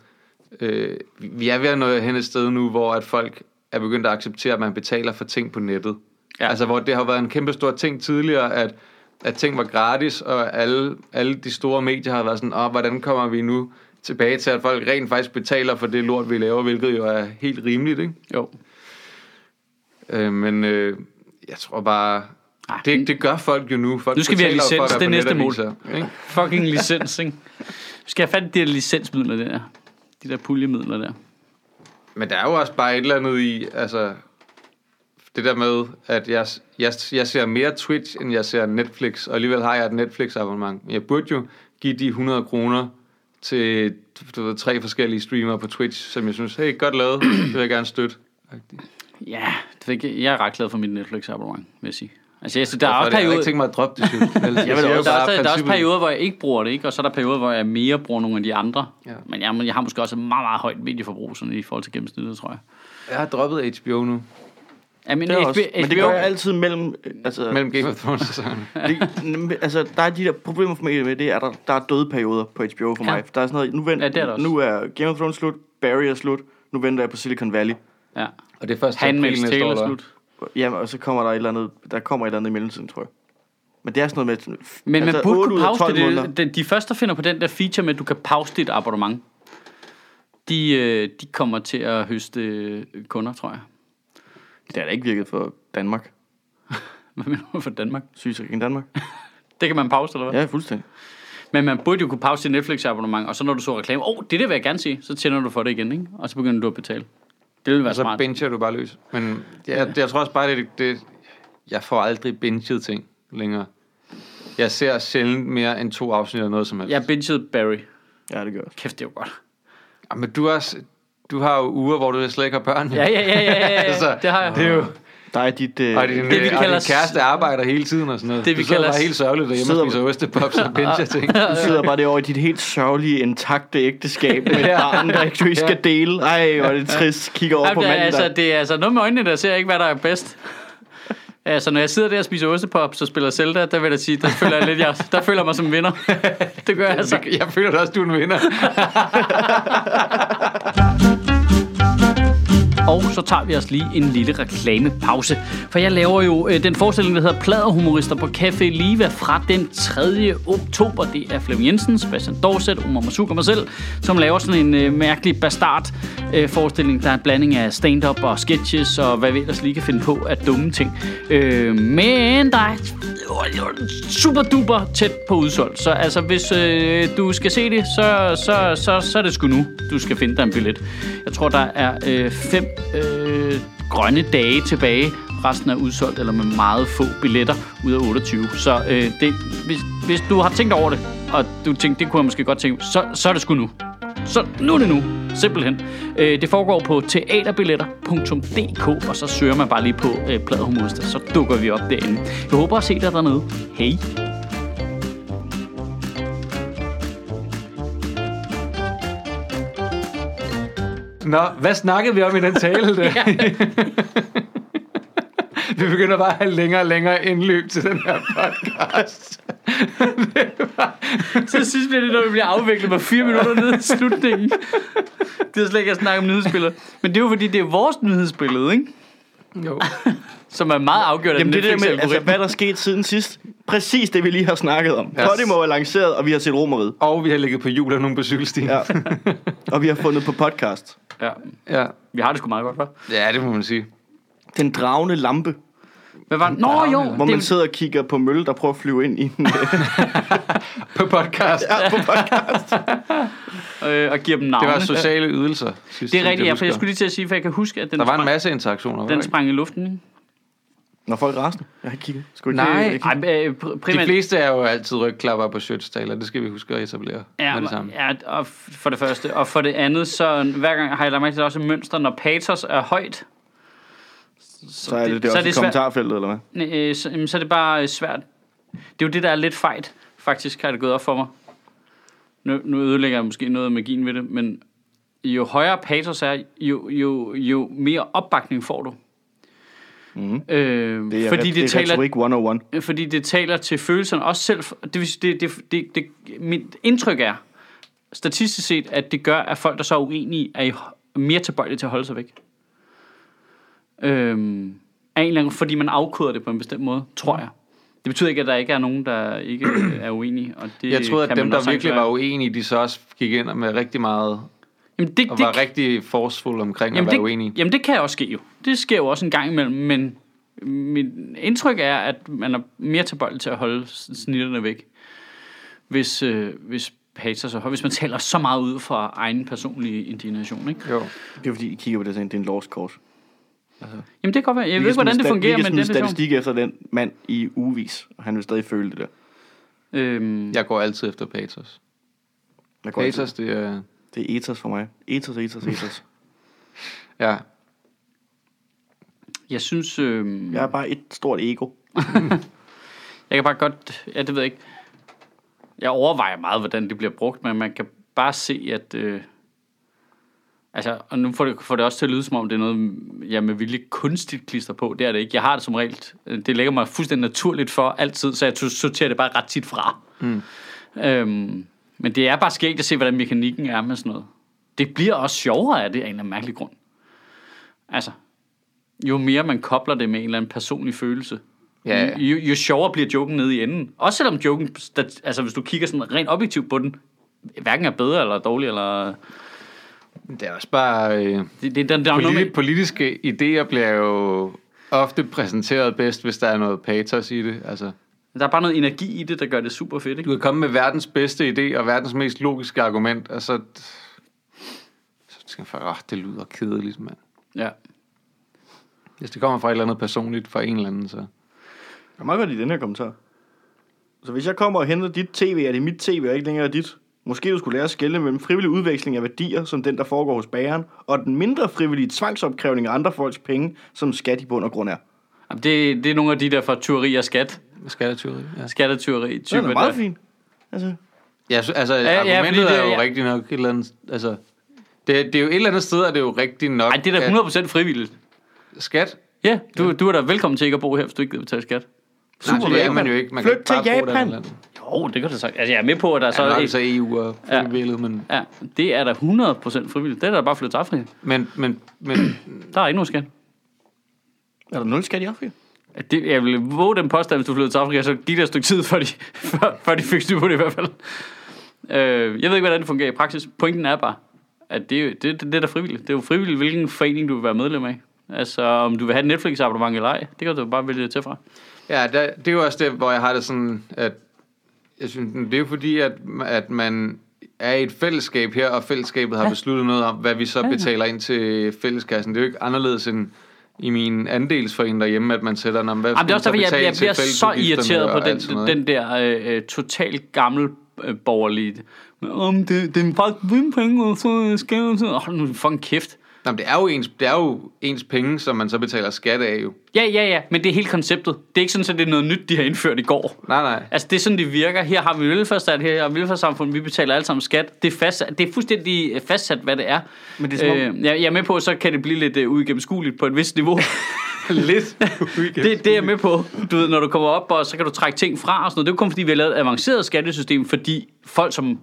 Øh, vi- er ved at nå hen et sted nu, hvor at folk er begyndt at acceptere, at man betaler for ting på nettet. Ja. Altså, hvor det har været en kæmpe stor ting tidligere, at, at ting var gratis, og alle, alle de store medier har været sådan, Åh, hvordan kommer vi nu tilbage til, at folk rent faktisk betaler for det lort, vi laver, hvilket jo er helt rimeligt, ikke? jo. Øh, men øh, jeg tror bare... Ej, Det, det gør folk jo nu. Folk Nu skal vi have licens, det er næste mål. Ikke? Fucking licens, ikke? Du skal have fat i de der licensmidler der. De der puljemidler der. Men der er jo også bare et eller andet i, altså... Det der med, at jeg, jeg, jeg ser mere Twitch, end jeg ser Netflix, og alligevel har jeg et Netflix-abonnement. Jeg burde jo give de 100 kroner til du ved, tre forskellige streamere på Twitch, som jeg synes, hey, godt lavet, det vil jeg gerne støtte. Ja, det jeg ikke. jeg er ret glad for mit Netflix-abonnement, vil jeg sige. Altså, jeg, synes, der er også er det, jeg har perioder, ikke tænkt mig at droppe det shit. Jeg, vil også- jo der, er også, der er også perioder, hvor jeg ikke bruger det, ikke? og så er der perioder, hvor jeg mere bruger nogle af de andre. Ja. Men jeg, jeg har måske også et meget, meget højt medieforbrug sådan i forhold til gennemsnittet, tror jeg. Jeg har droppet HBO nu. Ja, men, Det er HBO, også, men det gør jeg altid mellem... øh, Altså, Mellem Game of Thrones sæsonen. det, altså, der er de der problemer for mig med det, er, der, der er døde perioder på HBO for Ja. mig. Der er sådan noget, nu, vent, Ja, det er der også. nu er Game of Thrones slut, Barry er slut, nu venter jeg på Silicon Valley. Ja. Og det er først til april næste år, er eller? slut. Jamen, og så kommer der et eller andet, der kommer et eller andet i mellemtiden, tror jeg. Men det er sådan noget med... Men altså, man burde kunne pause 12 det. det. De første, der finder på den der feature med, at du kan pause dit abonnement, de, øh, de kommer til at høste øh, kunder, tror jeg. Det har da ikke virket for Danmark. Hvad mener du for Danmark? Sygesikring Danmark. Det kan man pause, eller hvad? Ja, fuldstændig. Men man burde jo kunne pause sit Netflix-abonnement, og så når du så reklame, åh, oh, det der vil jeg gerne se, så tænder du for det igen, ikke? Og så begynder du at betale. Det vil være Og så smart. binger du bare løs. Men jeg, jeg tror også bare, det, det jeg får aldrig binget ting længere. Jeg ser sjældent mere end to afsnit af noget som helst. Jeg bingede Barry. Ja, det gør. Kæft, det er jo godt. Ja, men du, har, s- du har jo uger, hvor du slet ikke har børn. Ja, ja, ja, ja, ja, ja. Altså, det har jeg. Det er jo... Er dit... Øh, Og din, Det, vi og kalder din kæreste arbejder hele tiden og sådan noget. Det, vi du sidder kalder- bare helt sørgeligt derhjemme og sidder- spiser ostepops og binger ting. Du sidder bare derovre i dit helt sørgelige, intakte ægteskab med et barn, der ikke du ikke skal dele. Ej, hvor er det trist. Kigger over Jamen, på manden, altså, der... det er altså noget med øjnene, der ser ikke, hvad der er bedst. Altså, når jeg sidder der og spiser ostepop, så spiller Zelda, der vil jeg sige, der føler jeg lidt, jeg, der føler mig som vinder. Det gør jeg altså. Jeg føler da også, du er en vinder. Og så tager vi os lige en lille reklamepause. For jeg laver jo øh, den forestilling, der hedder Pladerhumorister på Café Liva fra den 3. oktober. Det er Flemming Jensen, Sebastian Dorset, Omar Masuk og mig selv, som laver sådan en øh, mærkelig bastard øh, forestilling. Der er en blanding af stand-up og sketches og hvad vi ellers lige kan finde på af dumme ting. Øh, men der er super duper tæt på udsolgt. Så altså, hvis øh, du skal se det, så, så, så, så er det sgu nu, du skal finde dig en billet. Jeg tror, der er øh, fem øh, grønne dage tilbage. Resten er udsolgt, eller med meget få billetter ud af 28. Så øh, det, hvis, hvis du har tænkt over det, og du tænkte, det kunne jeg måske godt tænke, så, så er det sgu nu. Så nu er det nu, simpelthen. Øh, det foregår på teaterbilletter.dk, og så søger man bare lige på øh, Pladehumorister, så dukker vi op derinde. Jeg håber at se dig dernede. Hej. Nå, hvad snakkede vi om i den tale der? vi begynder bare at have længere og længere indløb til den her podcast. Til sidst bliver det, når vi bliver afviklet på fire minutter nede i slutningen. Det er slet ikke at snakke om nyhedsbilleder. Men det er jo fordi, det er vores nyhedsbillede, ikke? Jo. Som er meget afgjort af Jamen det der med, altså, hvad der er sket siden sidst. Præcis det, vi lige har snakket om. Yes. Podimo er lanceret, og vi har set Romeriet. Og vi har ligget på jul af nogen på cykelstien. Ja. og vi har fundet på podcast. Ja. ja. Vi har det sgu meget godt, hva'? Ja, det må man sige. Den dragende lampe, Hvad var det? Nå jo, hvor man det, sidder og kigger på mølle, der prøver at flyve ind i en... På podcast. ja, på podcast. øh, og giver dem navne. Det var sociale ydelser. Sidst, det er rigtigt, ja, for jeg skulle lige til at sige, for jeg kan huske, at den, Der var en sprang, masse interaktioner. den ikke? sprang i luften. Ikke? Når folk rasende. Jeg har ikke kigget. Skal du Nej. ikke Ej, øh, pr- De primært, fleste er jo altid rygklapper på shirtstaler. Det skal vi huske at etablere Ja, med det samme. ja, og for det første. Og for det andet, så hver gang har jeg lagt mærke til, at der også et mønster, når patos er højt. Så er det, det så også er det i kommentarfeltet, eller hvad? Nej, øh, så, jamen, så er det bare øh, svært. Det er jo det, der er lidt fejt. Faktisk har det gået op for mig. Nu, nu ødelægger jeg måske noget af magien ved det, men jo højere patos er, jo, jo, jo mere opbakning får du. Mhm. Øh, Det er, fordi, det, det er taler, retorik 101. fordi det taler til følelserne også selv. Det, det, det, det, det, mit indtryk er, statistisk set, at det gør, at folk, der så er uenige, er mere tilbøjelige til at holde sig væk. Øhm, af en eller anden, fordi man afkoder det på en bestemt måde, tror jeg. Det betyder ikke, at der ikke er nogen, der ikke er uenige. Og det Jeg troede, kan at dem, man der virkelig var være. uenige, de så også gik ind med rigtig meget, Jamen, det, og det, var rigtig forceful omkring at jamen, være det, uenige. jamen, det kan også ske jo. Det sker jo også en gang imellem, men mit indtryk er, at man er mere tilbøjelig til at holde snitterne væk, hvis, øh, hvis pater så. Hvis man taler så meget ud fra egen personlig indignation, ikke? Jo. Det er fordi, de kigger på det, sådan, det er en lost cause. Jamen, det kan godt være. Jeg Vi ved ikke, hvordan det sta- fungerer, men det er statistik efter den mand i ugevis, og han vil stadig føle det der. Øhm, Jeg går altid efter Patos. Jeg går Patos, altid- det er... Det er ethos for mig. Ethos, ethos, ethos. Ja. jeg synes... Øh, Jeg er bare et stort ego. Jeg kan bare godt, ja, det ved jeg ikke. Jeg overvejer meget, hvordan det bliver brugt, men man kan bare se, at, øh, Altså, og nu får det, får det også til at lyde, som om det er noget, jeg med vilje kunstigt klister på. Det er det ikke. Jeg har det som regel. Det lægger mig fuldstændig naturligt for altid, så jeg sorterer det bare ret tit fra. Mm. Øhm, men det er bare skægt at se, hvordan mekanikken er med sådan noget. Det bliver også sjovere af det af en eller anden mærkelig grund. Altså, jo mere man kobler det med en eller anden personlig følelse, Ja. jo, jo sjovere bliver joken nede i enden. Også selvom joken, altså hvis du kigger sådan rent objektivt på den, hverken er bedre eller dårlig, eller... Det er også bare... Øh, Det, det, der, der er noget politi- med, politiske idéer bliver jo ofte præsenteret bedst, hvis der er noget patos i det. Altså, der er bare noget energi i det, der gør det super fedt, du ikke? kan komme med verdens bedste idé og verdens mest logiske argument, og så... Så skal man åh, det lyder kedeligt, mand. Ja. Hvis det kommer fra et eller andet personligt fra en eller anden, så... Jeg er meget godt i den her kommentar. Så hvis jeg kommer og henter dit tv, er det mit tv og ikke længere dit. Måske du skulle lære at skelne mellem frivillig udveksling af værdier, som den, der foregår hos bageren, og den mindre frivillige tvangsopkrævning af andre folks penge, som skat i bund og grund er. Jamen, det, det er nogle af de der fra tyveri og skat. Skattetyveri, ja. Skattetyveri Det er meget fint. Altså, Ja, så- altså, Ja, ja, ja, argumentet fordi det- er jo ja. rigtigt nok et eller andet... Altså, det, det er jo et eller andet sted, er det jo rigtigt nok... Ej, det er da 100% frivilligt. at Skat? Ja, du, du er da velkommen til ikke at bo her, hvis du ikke vil betale skat. Super, Nej, det er man jo ikke. Man kan Flyt ikke bare til bo der Japan. andet. Jo, det kan du sagt. Altså, jeg er med på, at der er Så så... er Ja, det så EU og Ja. frivilligt, men, ja, det er da 100% frivilligt. Det er da bare at flytte til Afrika. men, men, men Der er ikke nogen skat. er der nul skat i Afrika? At Det, jeg vil våge den påstand, hvis du flyttede til Afrika, så gik der et stykke tid, før de, før, før de fik styr på det i hvert fald. Øh, jeg ved ikke, hvordan det fungerer i praksis. Pointen er bare, at det, er det, det, det er da frivilligt. Det er jo frivilligt, hvilken forening du vil være medlem af. Altså, om du vil have et Netflix-abonnement eller ej, det kan du bare vælge til fra. Ja, der, det er jo også det, hvor jeg har det sådan, at jeg synes, det er jo fordi, at, at man er i et fællesskab her, og fællesskabet har Ja. besluttet noget om, hvad vi så betaler ind til fælleskassen. Det er jo ikke anderledes end i min andelsforening derhjemme, at man sætter, hvad Jamen, det er også derfor, jeg, jeg til bliver så irriteret på den, den der øh, øh, totalt gammel øh, borgerlige. Om det, det er faktisk mine penge, og så skal jeg. Hold nu fucking kæft. Nå, men det er, jo ens, det er jo ens penge, som man så betaler skat af jo. Ja, ja, ja, men det er hele konceptet. Det er ikke sådan, at det er noget nyt, de har indført i går. Nej, nej. Altså, det er sådan, det virker. Her har vi velfærdsstat, her har vi velfærdssamfund, vi betaler alle sammen skat. Det er, fastsat, det er fuldstændig fastsat, hvad det er. Men det er som om- øh, jeg, jeg er med på, så kan det blive lidt uh, uigennemskueligt på et vist niveau. Lidt. det, det er jeg med på. Du ved, når du kommer op, og så kan du trække ting fra og sådan noget. Det er jo kun fordi, vi har lavet et avanceret skattesystem, fordi folk som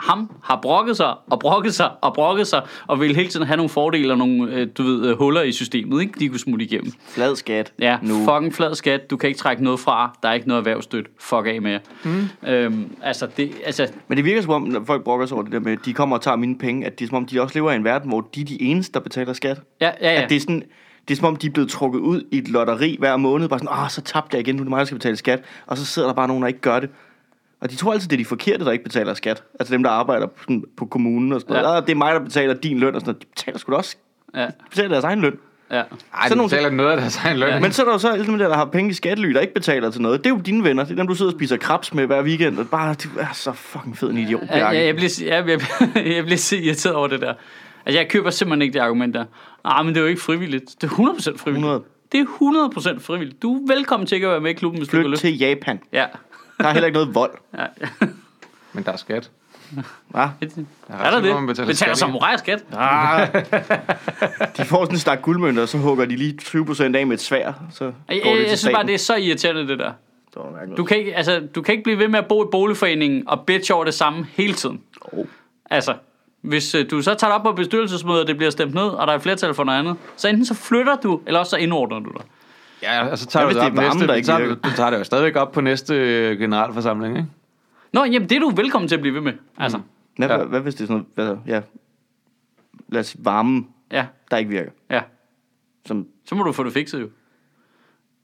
ham har brokket sig og brokket sig og brokket sig, og vil hele tiden have nogle fordele og nogle, øh, du ved, øh, huller i systemet, ikke? De kunne smutte igennem. Flad skat. Ja, nu. fucking flad skat. Du kan ikke trække noget fra. Der er ikke noget erhvervsstøt. Fuck af med jer. Mm. Øhm, altså, det, altså, Men det virker som om, når folk brokker sig over det der med, at de kommer og tager mine penge, at det er som om, de også lever i en verden, hvor de er de eneste, der betaler skat. ja, ja, ja. At det er sådan, det er som om, de er blevet trukket ud i et lotteri hver måned. Bare sådan, åh, så tabte jeg igen, nu er det mig, der skal betale skat. Og så sidder der bare nogen, der ikke gør det. Og de tror altid, det er de forkerte, der ikke betaler skat. Altså dem, der arbejder på, sådan, på kommunen og sådan noget. Ja. Ja. Det er mig, der betaler din løn og sådan noget. De betaler sgu da også ja, de betaler deres egen løn. ja. Ej, Så de nogle- betaler noget af deres egen løn. Ja. Men så er der jo så alle dem der, der har penge i skattely, der ikke betaler til noget. Det er jo dine venner. Det er dem, du sidder og spiser krabs med hver weekend. Og bare, du er så fucking fed en idiot. Ja, ja, jeg, bliver, jeg, jeg, jeg bliver så irriteret over det der. Altså, jeg køber simpelthen ikke det argument der. Ah, men det er jo ikke frivilligt. Det er 100% frivilligt. 100. Det er 100% frivilligt. Du er velkommen til ikke at være med i klubben, hvis du vil. Flyt til Japan. Ja. Der er heller ikke noget vold. ja. Men der er skat. Hva? Er ret der det? man betaler Betaler skat, samurai skat? Ah. De får sådan en stak guldmønter, og så hugger de lige 20% af med et svær. Så Jeg, går jeg, det jeg synes bare, det er så irriterende, det der. Er der. Du kan, ikke, altså, du kan ikke blive ved med at bo i boligforeningen og bitch over det samme hele tiden. Oh. Altså, hvis øh, du så tager det op på bestyrelsesmødet, og det bliver stemt ned, og der er flertal for noget andet, så enten så flytter du, eller også så indordner du dig. Ja, og så tager Hvad du det det op er næste, der ikke tager, du, det jo stadigvæk op på næste øh, generalforsamling, ikke? Nå, jamen det er du velkommen til at blive ved med. Altså, Hvad, Ja. ja. hvad hvis det er sådan noget, hvad, ja, lad os sige varmen, ja, der ikke virker. ja. Som, Så må du få det fikset jo.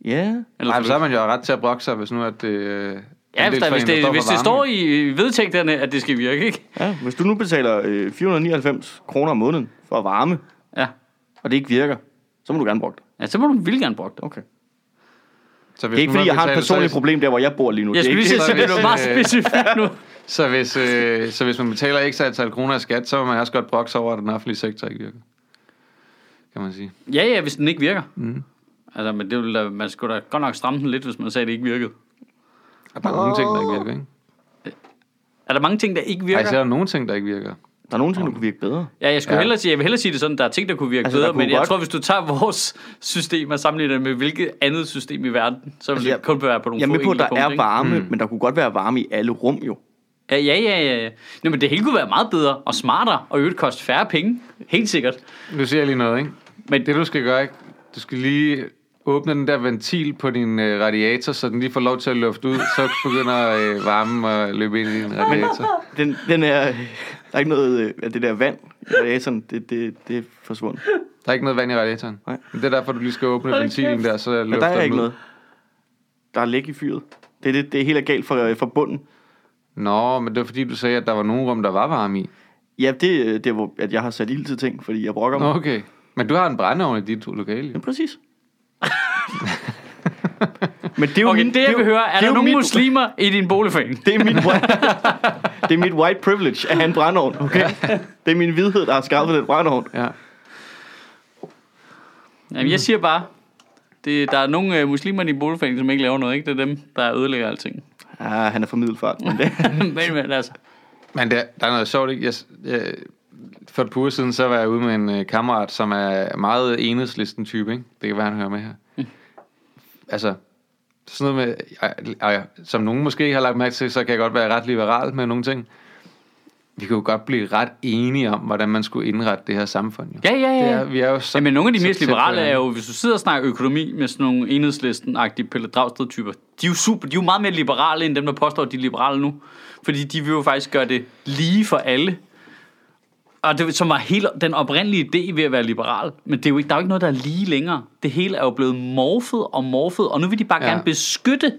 ja, Eller Nej, så har det- man jo ret til at brokke sig, hvis nu at det... Øh, Ja, hvis, der, hvis, det, hvis det står i vedtægterne, at det skal virke, ikke? ja, hvis du nu betaler øh, 499 kroner om måneden for at varme, Ja. og det ikke virker, så må du gerne bruge det. Ja, så må du vildt gerne bruge det. Okay. Så hvis Det er ikke fordi, jeg har et personligt så- problem der, hvor jeg bor lige nu. Jeg det er skulle lige sige, det, er hvis, meget øh, specifikt nu. Så hvis, øh, så hvis man betaler ekstra antal kroner i skat, så må man også godt brokke sig over, at den offentlige sektor ikke virker. Kan man sige. Ja, ja, hvis den ikke virker. Mm. Altså, men det ville man skulle da godt nok stramme den lidt, hvis man sagde, at det ikke virkede. Og der er nogle ting, der ikke virker, ikke? Er der mange ting, der ikke virker? Ej, så er der nogle ting, der ikke virker. Der er nogle ting, der kunne virke bedre. Ja, jeg, skulle Ja. hellere sige, jeg vil hellere sige det sådan, der er ting, der kunne virke Altså, bedre, kunne men jeg godt- tror, hvis du tager vores system og sammenligner det med hvilket andet system i verden, så vil Altså, det jeg- kun være på nogle Jeg er få med på, at der enkelte er punkter, varme, mm. men der kunne godt være varme i alle rum jo. ikke? Ja, ja, ja, ja. Nå, men det hele kunne være meget bedre og smartere, og øvrigt koste færre penge. Helt sikkert. Nu siger jeg lige noget, ikke? Men Det du skal gøre, ikke? Du skal lige åbne den der ventil på din øh, radiator, så den lige får lov til at lufte ud, så begynder øh, varmen at løbe ind i din radiator. Den, den er, der er ikke noget øh, af det der vand i radiatoren, det, det, det er forsvundet. Der er ikke noget vand i radiatoren. Nej. Men det er derfor, du lige skal åbne Hold ventilen kæft. der, så Men lufter der er den ikke ud. noget. Der er læk i fyret. Det er, det, det er helt galt for, øh, for bunden. Nå, men det var fordi, du sagde, at der var nogle rum, der var varme i. Ja, det er det, er, hvor at jeg har sat ild til ting, fordi jeg brokker mig. Okay. Men du har en brændeovn i dit lokale. Ja, jo. præcis. Men det er jo okay, min, det jeg jo- vil høre, er det der nogle mit, muslimer i din boligforening? Det er, mit white, det er mit white privilege at have en brændeovn, okay? Det er min hvidhed, der har skaffet den brændeovn. Ja. Jamen, jeg siger bare, det, der er nogle øh, muslimer i din boligforening, som ikke laver noget, ikke? Det er dem, der ødelægger alting. Ah, han er for middelfart, men det, men, men altså, Men der, der er noget sjovt, ikke? Jeg, jeg, for et par uger siden, så var jeg ude med en øh, kammerat, som er meget enhedslisten type, ikke? Det kan være, han hører med her. Mm. Altså, sådan noget med, ej, ej, som nogen måske har lagt mærke til, så kan jeg godt være ret liberal med nogle ting. Vi kan jo godt blive ret enige om, hvordan man skulle indrette det her samfund. Jo. ja, ja, Det ja. er, vi er jo så, Jamen, nogle af de mest liberale er jo, hvis du sidder og snakker økonomi med sådan nogle enhedslisten-agtige Pelle Dragsted-typer, de er jo super, de er jo meget mere liberale, end dem, der påstår, at de er liberale nu. Fordi de vil jo faktisk gøre det lige for alle. Og det, som var hele den oprindelige idé ved at være liberal. Men det er jo ikke, der er jo ikke noget, der er lige længere. Det hele er jo blevet morfet og morfet, og nu vil de bare Ja. gerne beskytte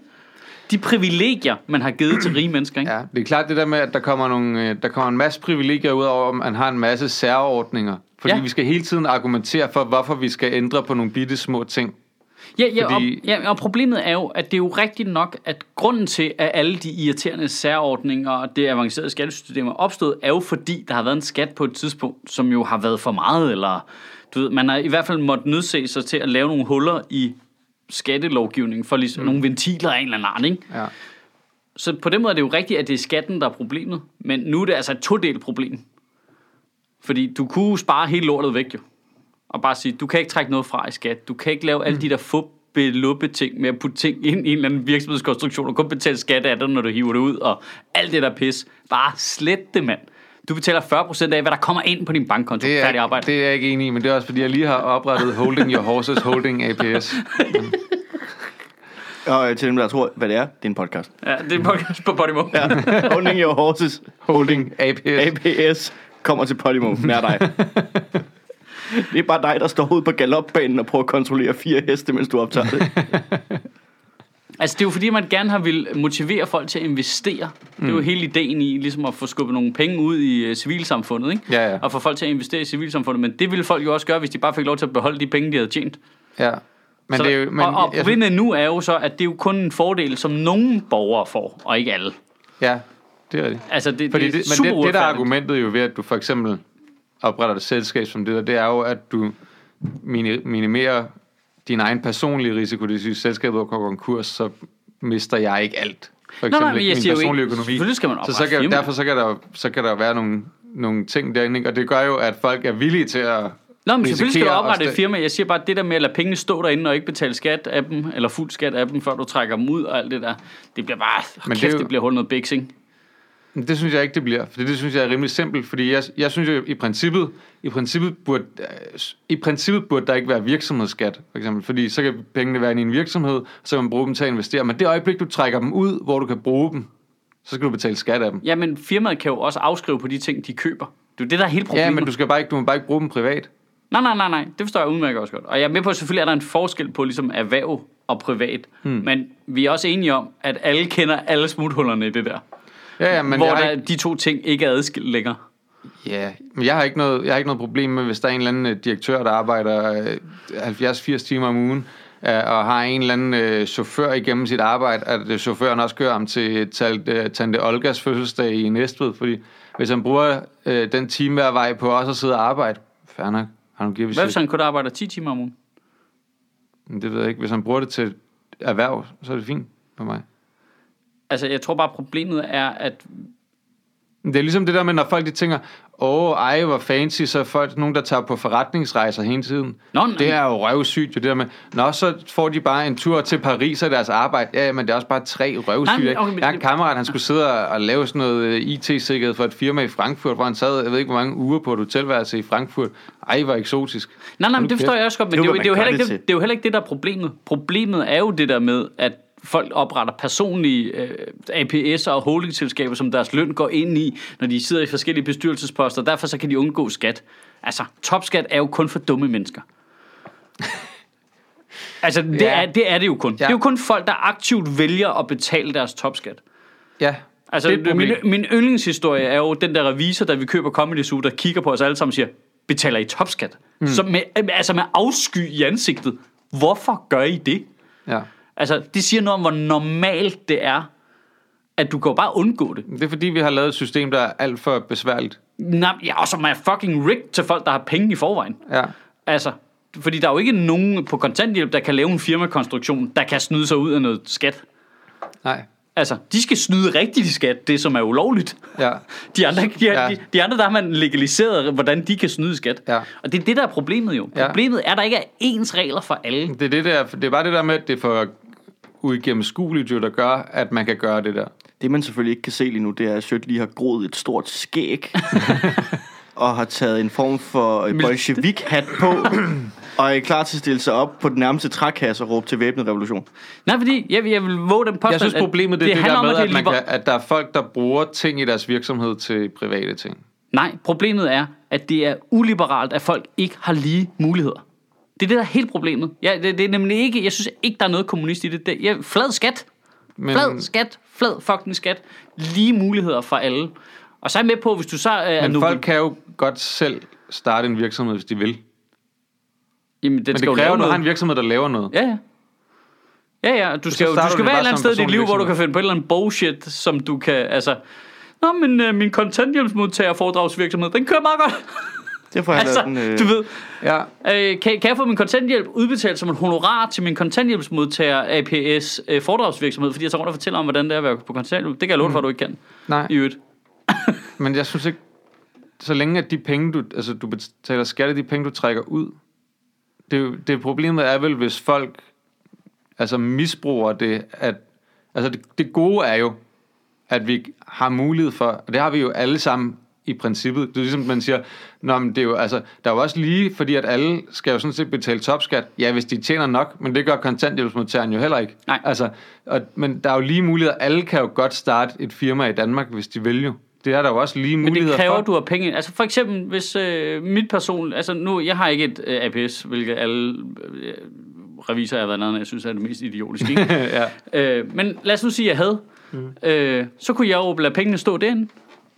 de privilegier, man har givet til rige mennesker. Ikke? Ja, det er klart det der med, at der kommer, nogle, øh, der kommer en masse privilegier ud over, at man har en masse særordninger. Fordi. Ja. vi skal hele tiden argumentere for, hvorfor vi skal ændre på nogle bitte små ting. Ja, ja, Fordi- og, ja, og problemet er jo, at det er jo rigtigt nok, at grunden til, at alle de irriterende særordninger og det avancerede skattesystem er opstået, er jo fordi, der har været en skat på et tidspunkt, som jo har været for meget, eller du ved, man har i hvert fald måttet nødse sig til at lave nogle huller i skattelovgivningen, for ligesom mm. nogle ventiler af en eller anden art, ikke? Ja. Så på den måde er det jo rigtigt, at det er skatten, der er problemet, men nu er det altså et todelt problem. Fordi du kunne spare hele lortet væk jo. Og bare sige, du kan ikke trække noget fra i skat. Du kan ikke lave alle de der få beluppe ting med at putte ting ind i en eller anden virksomhedskonstruktion og kun betale skat af det, når du hiver det ud, og alt det der pis. Bare slet det, mand. Du betaler 40% af, hvad der kommer ind på din bankkonto. Det er, Færdig arbejde. det er jeg ikke enig i, men det er også fordi, jeg lige har oprettet Holding Your Horses Holding APS. Og øh, til dem, der tror, hvad det er, det er en podcast. Ja, det er en podcast på Podimo. Ja. Holding your horses, holding APS. APS kommer til Podimo. Nær dig. Det er bare dig, der står ude på galopbanen og prøver at kontrollere fire heste, mens du optager det. Altså, det er jo fordi, man gerne har vil motivere folk til at investere. Mm. Det er jo hele ideen i, ligesom at få skubbet nogle penge ud i uh, civilsamfundet, ikke? Ja, ja. Og få folk til at investere i civilsamfundet. Men det ville folk jo også gøre, hvis de bare fik lov til at beholde de penge, de havde tjent. Ja. Men så, det er jo, men, og, og problemet nu er jo så, at det er jo kun en fordel, som nogle borgere får, og ikke alle. Ja, det er rigtigt. Altså, det, Fordi det, det, er men det, det, der er argumentet jo ved, at du for eksempel opretter et selskab som det der, det er jo, at du mini- minimerer din egen personlige risiko. Det at selskabet går konkurs, så mister jeg ikke alt. For nej, eksempel men jeg min personlige ikke- økonomi. skal man så, så kan, derfor så kan, der, så kan der være nogle, nogle ting derinde, ikke? og det gør jo, at folk er villige til at Nå, men selvfølgelig skal du oprette et firma. Jeg siger bare, at det der med at lade pengene stå derinde og ikke betale skat af dem, eller fuld skat af dem, før du trækker dem ud og alt det der, det bliver bare, Men kæft, det, jo- det bliver hullet noget biksing. Det synes jeg ikke, det bliver. For det synes jeg er rimelig simpelt. Fordi jeg, jeg synes jo, i princippet, i princippet, burde, øh, i princippet burde der ikke være virksomhedsskat, for eksempel. Fordi så kan pengene være i en virksomhed, så kan man bruge dem til at investere. Men det øjeblik, du trækker dem ud, hvor du kan bruge dem, så skal du betale skat af dem. Ja, men firmaet kan jo også afskrive på de ting, de køber. Det er jo det, der er hele problemet. Ja, men du, skal bare ikke, du må bare ikke bruge dem privat. Nej, nej, nej, nej. Det forstår jeg udmærket også godt. Og jeg er med på, at selvfølgelig er der en forskel på ligesom erhverv og privat. Hmm. Men vi er også enige om, at alle kender alle smuthullerne i det der. Ja, ja, men hvor jeg der, ikke, de to ting ikke er adskilt længere. ja, men jeg har, ikke noget, jeg har ikke noget problem med, hvis der er en eller anden øh, direktør, der arbejder øh, 70-80 timer om ugen, øh, og har en eller anden øh, chauffør igennem sit arbejde, at øh, chaufføren også kører ham til øh, Tante Olgas fødselsdag i Næstved, fordi hvis han bruger øh, den time hver vej på også at sidde og arbejde, fair nok, han giver Hvad hvis han kun arbejder 10 timer om ugen? Det ved jeg ikke. Hvis han bruger det til erhverv, så er det fint for mig. Altså, jeg tror bare, problemet er, at Det er ligesom det der med, når folk de tænker, åh, ej, hvor fancy, så er folk nogen, der tager på forretningsrejser hele tiden. Nå, nej. det er jo røvsygt, jo det der med, nå, så får de bare en tur til Paris af deres arbejde. Ja, men det er også bare tre røvsyge. Nej, okay, men- Jeg har en kammerat, han skulle sidde og, og lave sådan noget øh, IT-sikkerhed for et firma i Frankfurt, hvor han sad, jeg ved ikke, hvor mange uger på et hotelværelse i Frankfurt. Ej, hvor eksotisk. Nej, nej, men det forstår jeg også godt, men Det det, er det, jo, det, er jo heller ikke det det, det er jo heller ikke det, der er problemet. Problemet er jo det der med, at folk opretter personlige øh, APS'er og holdingselskaber, som deres løn går ind i, når de sidder i forskellige bestyrelsesposter. Derfor så kan de undgå skat. Altså, topskat er jo kun for dumme mennesker. altså, det, Ja. er, det er det jo kun. Ja. Det er jo kun folk, der aktivt vælger at betale deres topskat. Ja, Altså, det et min, min yndlingshistorie er jo den der revisor, der vi køber Comedy Zoo, der kigger på os alle sammen og siger, betaler I topskat? Mm. Så med, altså med afsky i ansigtet. Hvorfor gør I det? Ja. Altså, det siger noget om, hvor normalt det er, at du kan jo bare undgå det. Det er fordi, vi har lavet et system, der er alt for besværligt. Nej, ja, og som er fucking rigged til folk, der har penge i forvejen. Ja. Altså, fordi der er jo ikke nogen på kontanthjælp, der kan lave en firmakonstruktion, der kan snyde sig ud af noget skat. Nej. Altså, de skal snyde rigtigt i skat, det som er ulovligt. Ja. De andre, de, Ja. de, de andre, der har man legaliseret, hvordan de kan snyde i skat. Ja. Og det er det, der er problemet jo. Ja. Problemet er, at der ikke er ens regler for alle. Det er, det, der, det er bare det der med, at det er for uigennemskueligt, jo, der gør, at man kan gøre det der. Det, man selvfølgelig ikke kan se lige nu, det er, at Sødt lige har groet et stort skæg. og har taget en form for øh, bolshevik-hat på. og er klar til at stille sig op på den nærmeste trækasse og råbe til væbnet revolution. Nej, fordi jeg, jeg vil våge den påstand, Jeg synes, at problemet det er det, det handler der om, med, at, det er man liber- kan, at der er folk, der bruger ting i deres virksomhed til private ting. Nej, problemet er, at det er uliberalt, at folk ikke har lige muligheder. Det er det, der er helt problemet. Ja, det, det er nemlig ikke, jeg synes ikke, der er noget kommunist i det. det ja, flad skat. Men, Flad skat. Flad fucking skat. Lige muligheder for alle. Og så er jeg med på, hvis du så øh, men nu- folk kan jo godt selv starte en virksomhed, hvis de vil. Jamen, den Men skal det jo kræver, at du har en virksomhed, der laver noget. Ja, ja. Ja, ja, du skal, jo, du skal være et eller andet sted i dit liv, hvor du kan finde på et eller andet bullshit, som du kan, altså... Nå, men øh, min kontanthjælpsmodtager foredragsvirksomhed, den kører meget godt. Har jeg altså, den... Øh, du ved, Ja. øh, kan, kan jeg få min kontanthjælp udbetalt som en honorar til min kontanthjælpsmodtager APS øh, foredragsvirksomhed, fordi jeg tager rundt og fortæller om, hvordan det er at være på kontanthjælp. Det kan jeg love dig for, at du ikke kan. Nej, I øvrigt. men jeg synes ikke, så længe at de penge, du, altså du betaler skat af de penge, du trækker ud, det, det problemet er vel, hvis folk altså misbruger det, at, altså det, det gode er jo, at vi har mulighed for, og det har vi jo alle sammen i princippet. Det er ligesom, man siger, Nå, men det er jo, altså, der er jo også lige, fordi at alle skal jo sådan set betale topskat. Ja, hvis de tjener nok, men det gør kontanthjælpsmodtageren jo heller ikke. Nej. Altså, og, men der er jo lige muligheder. Alle kan jo godt starte et firma i Danmark, hvis de vil jo. Det er der jo også lige Men det muligheder kræver, for. du har penge. Altså for eksempel, hvis øh, mit person... Altså nu, jeg har ikke et øh, APS, hvilket alle øh, revisorer har været noget, jeg synes er det mest idiotiske. Ikke? ja. øh, men lad os nu sige, at jeg havde. Mm. Øh, så kunne jeg jo lade pengene stå derinde.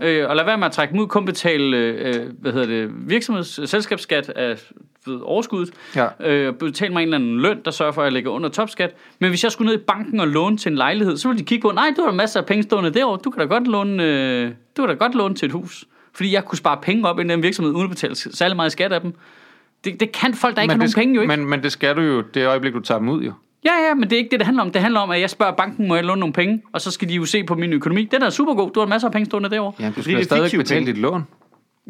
Øh, og lade være med at trække dem ud, kun betale øh, hvad hedder det, virksomheds selskabsskat af ved, overskuddet. Ja. Øh, betale mig en eller anden løn, der sørger for, at jeg lægger under topskat. Men hvis jeg skulle ned i banken og låne til en lejlighed, så ville de kigge på, nej, du har masser af penge stående derovre. Du kan da godt låne, øh, du kan da godt låne til et hus. Fordi jeg kunne spare penge op i den virksomhed, uden at betale særlig meget skat af dem. Det, det kan folk, der ikke har nogen penge jo ikke. Men, men det skal du jo, det øjeblik, du tager dem ud jo. Ja, ja, men det er ikke det, det handler om. Det handler om, at jeg spørger banken, må jeg låne nogle penge? Og så skal de jo se på min økonomi. Den er super god. Du har masser af penge stående derovre. Ja, du fordi skal det stadig fiktive betale penge. dit lån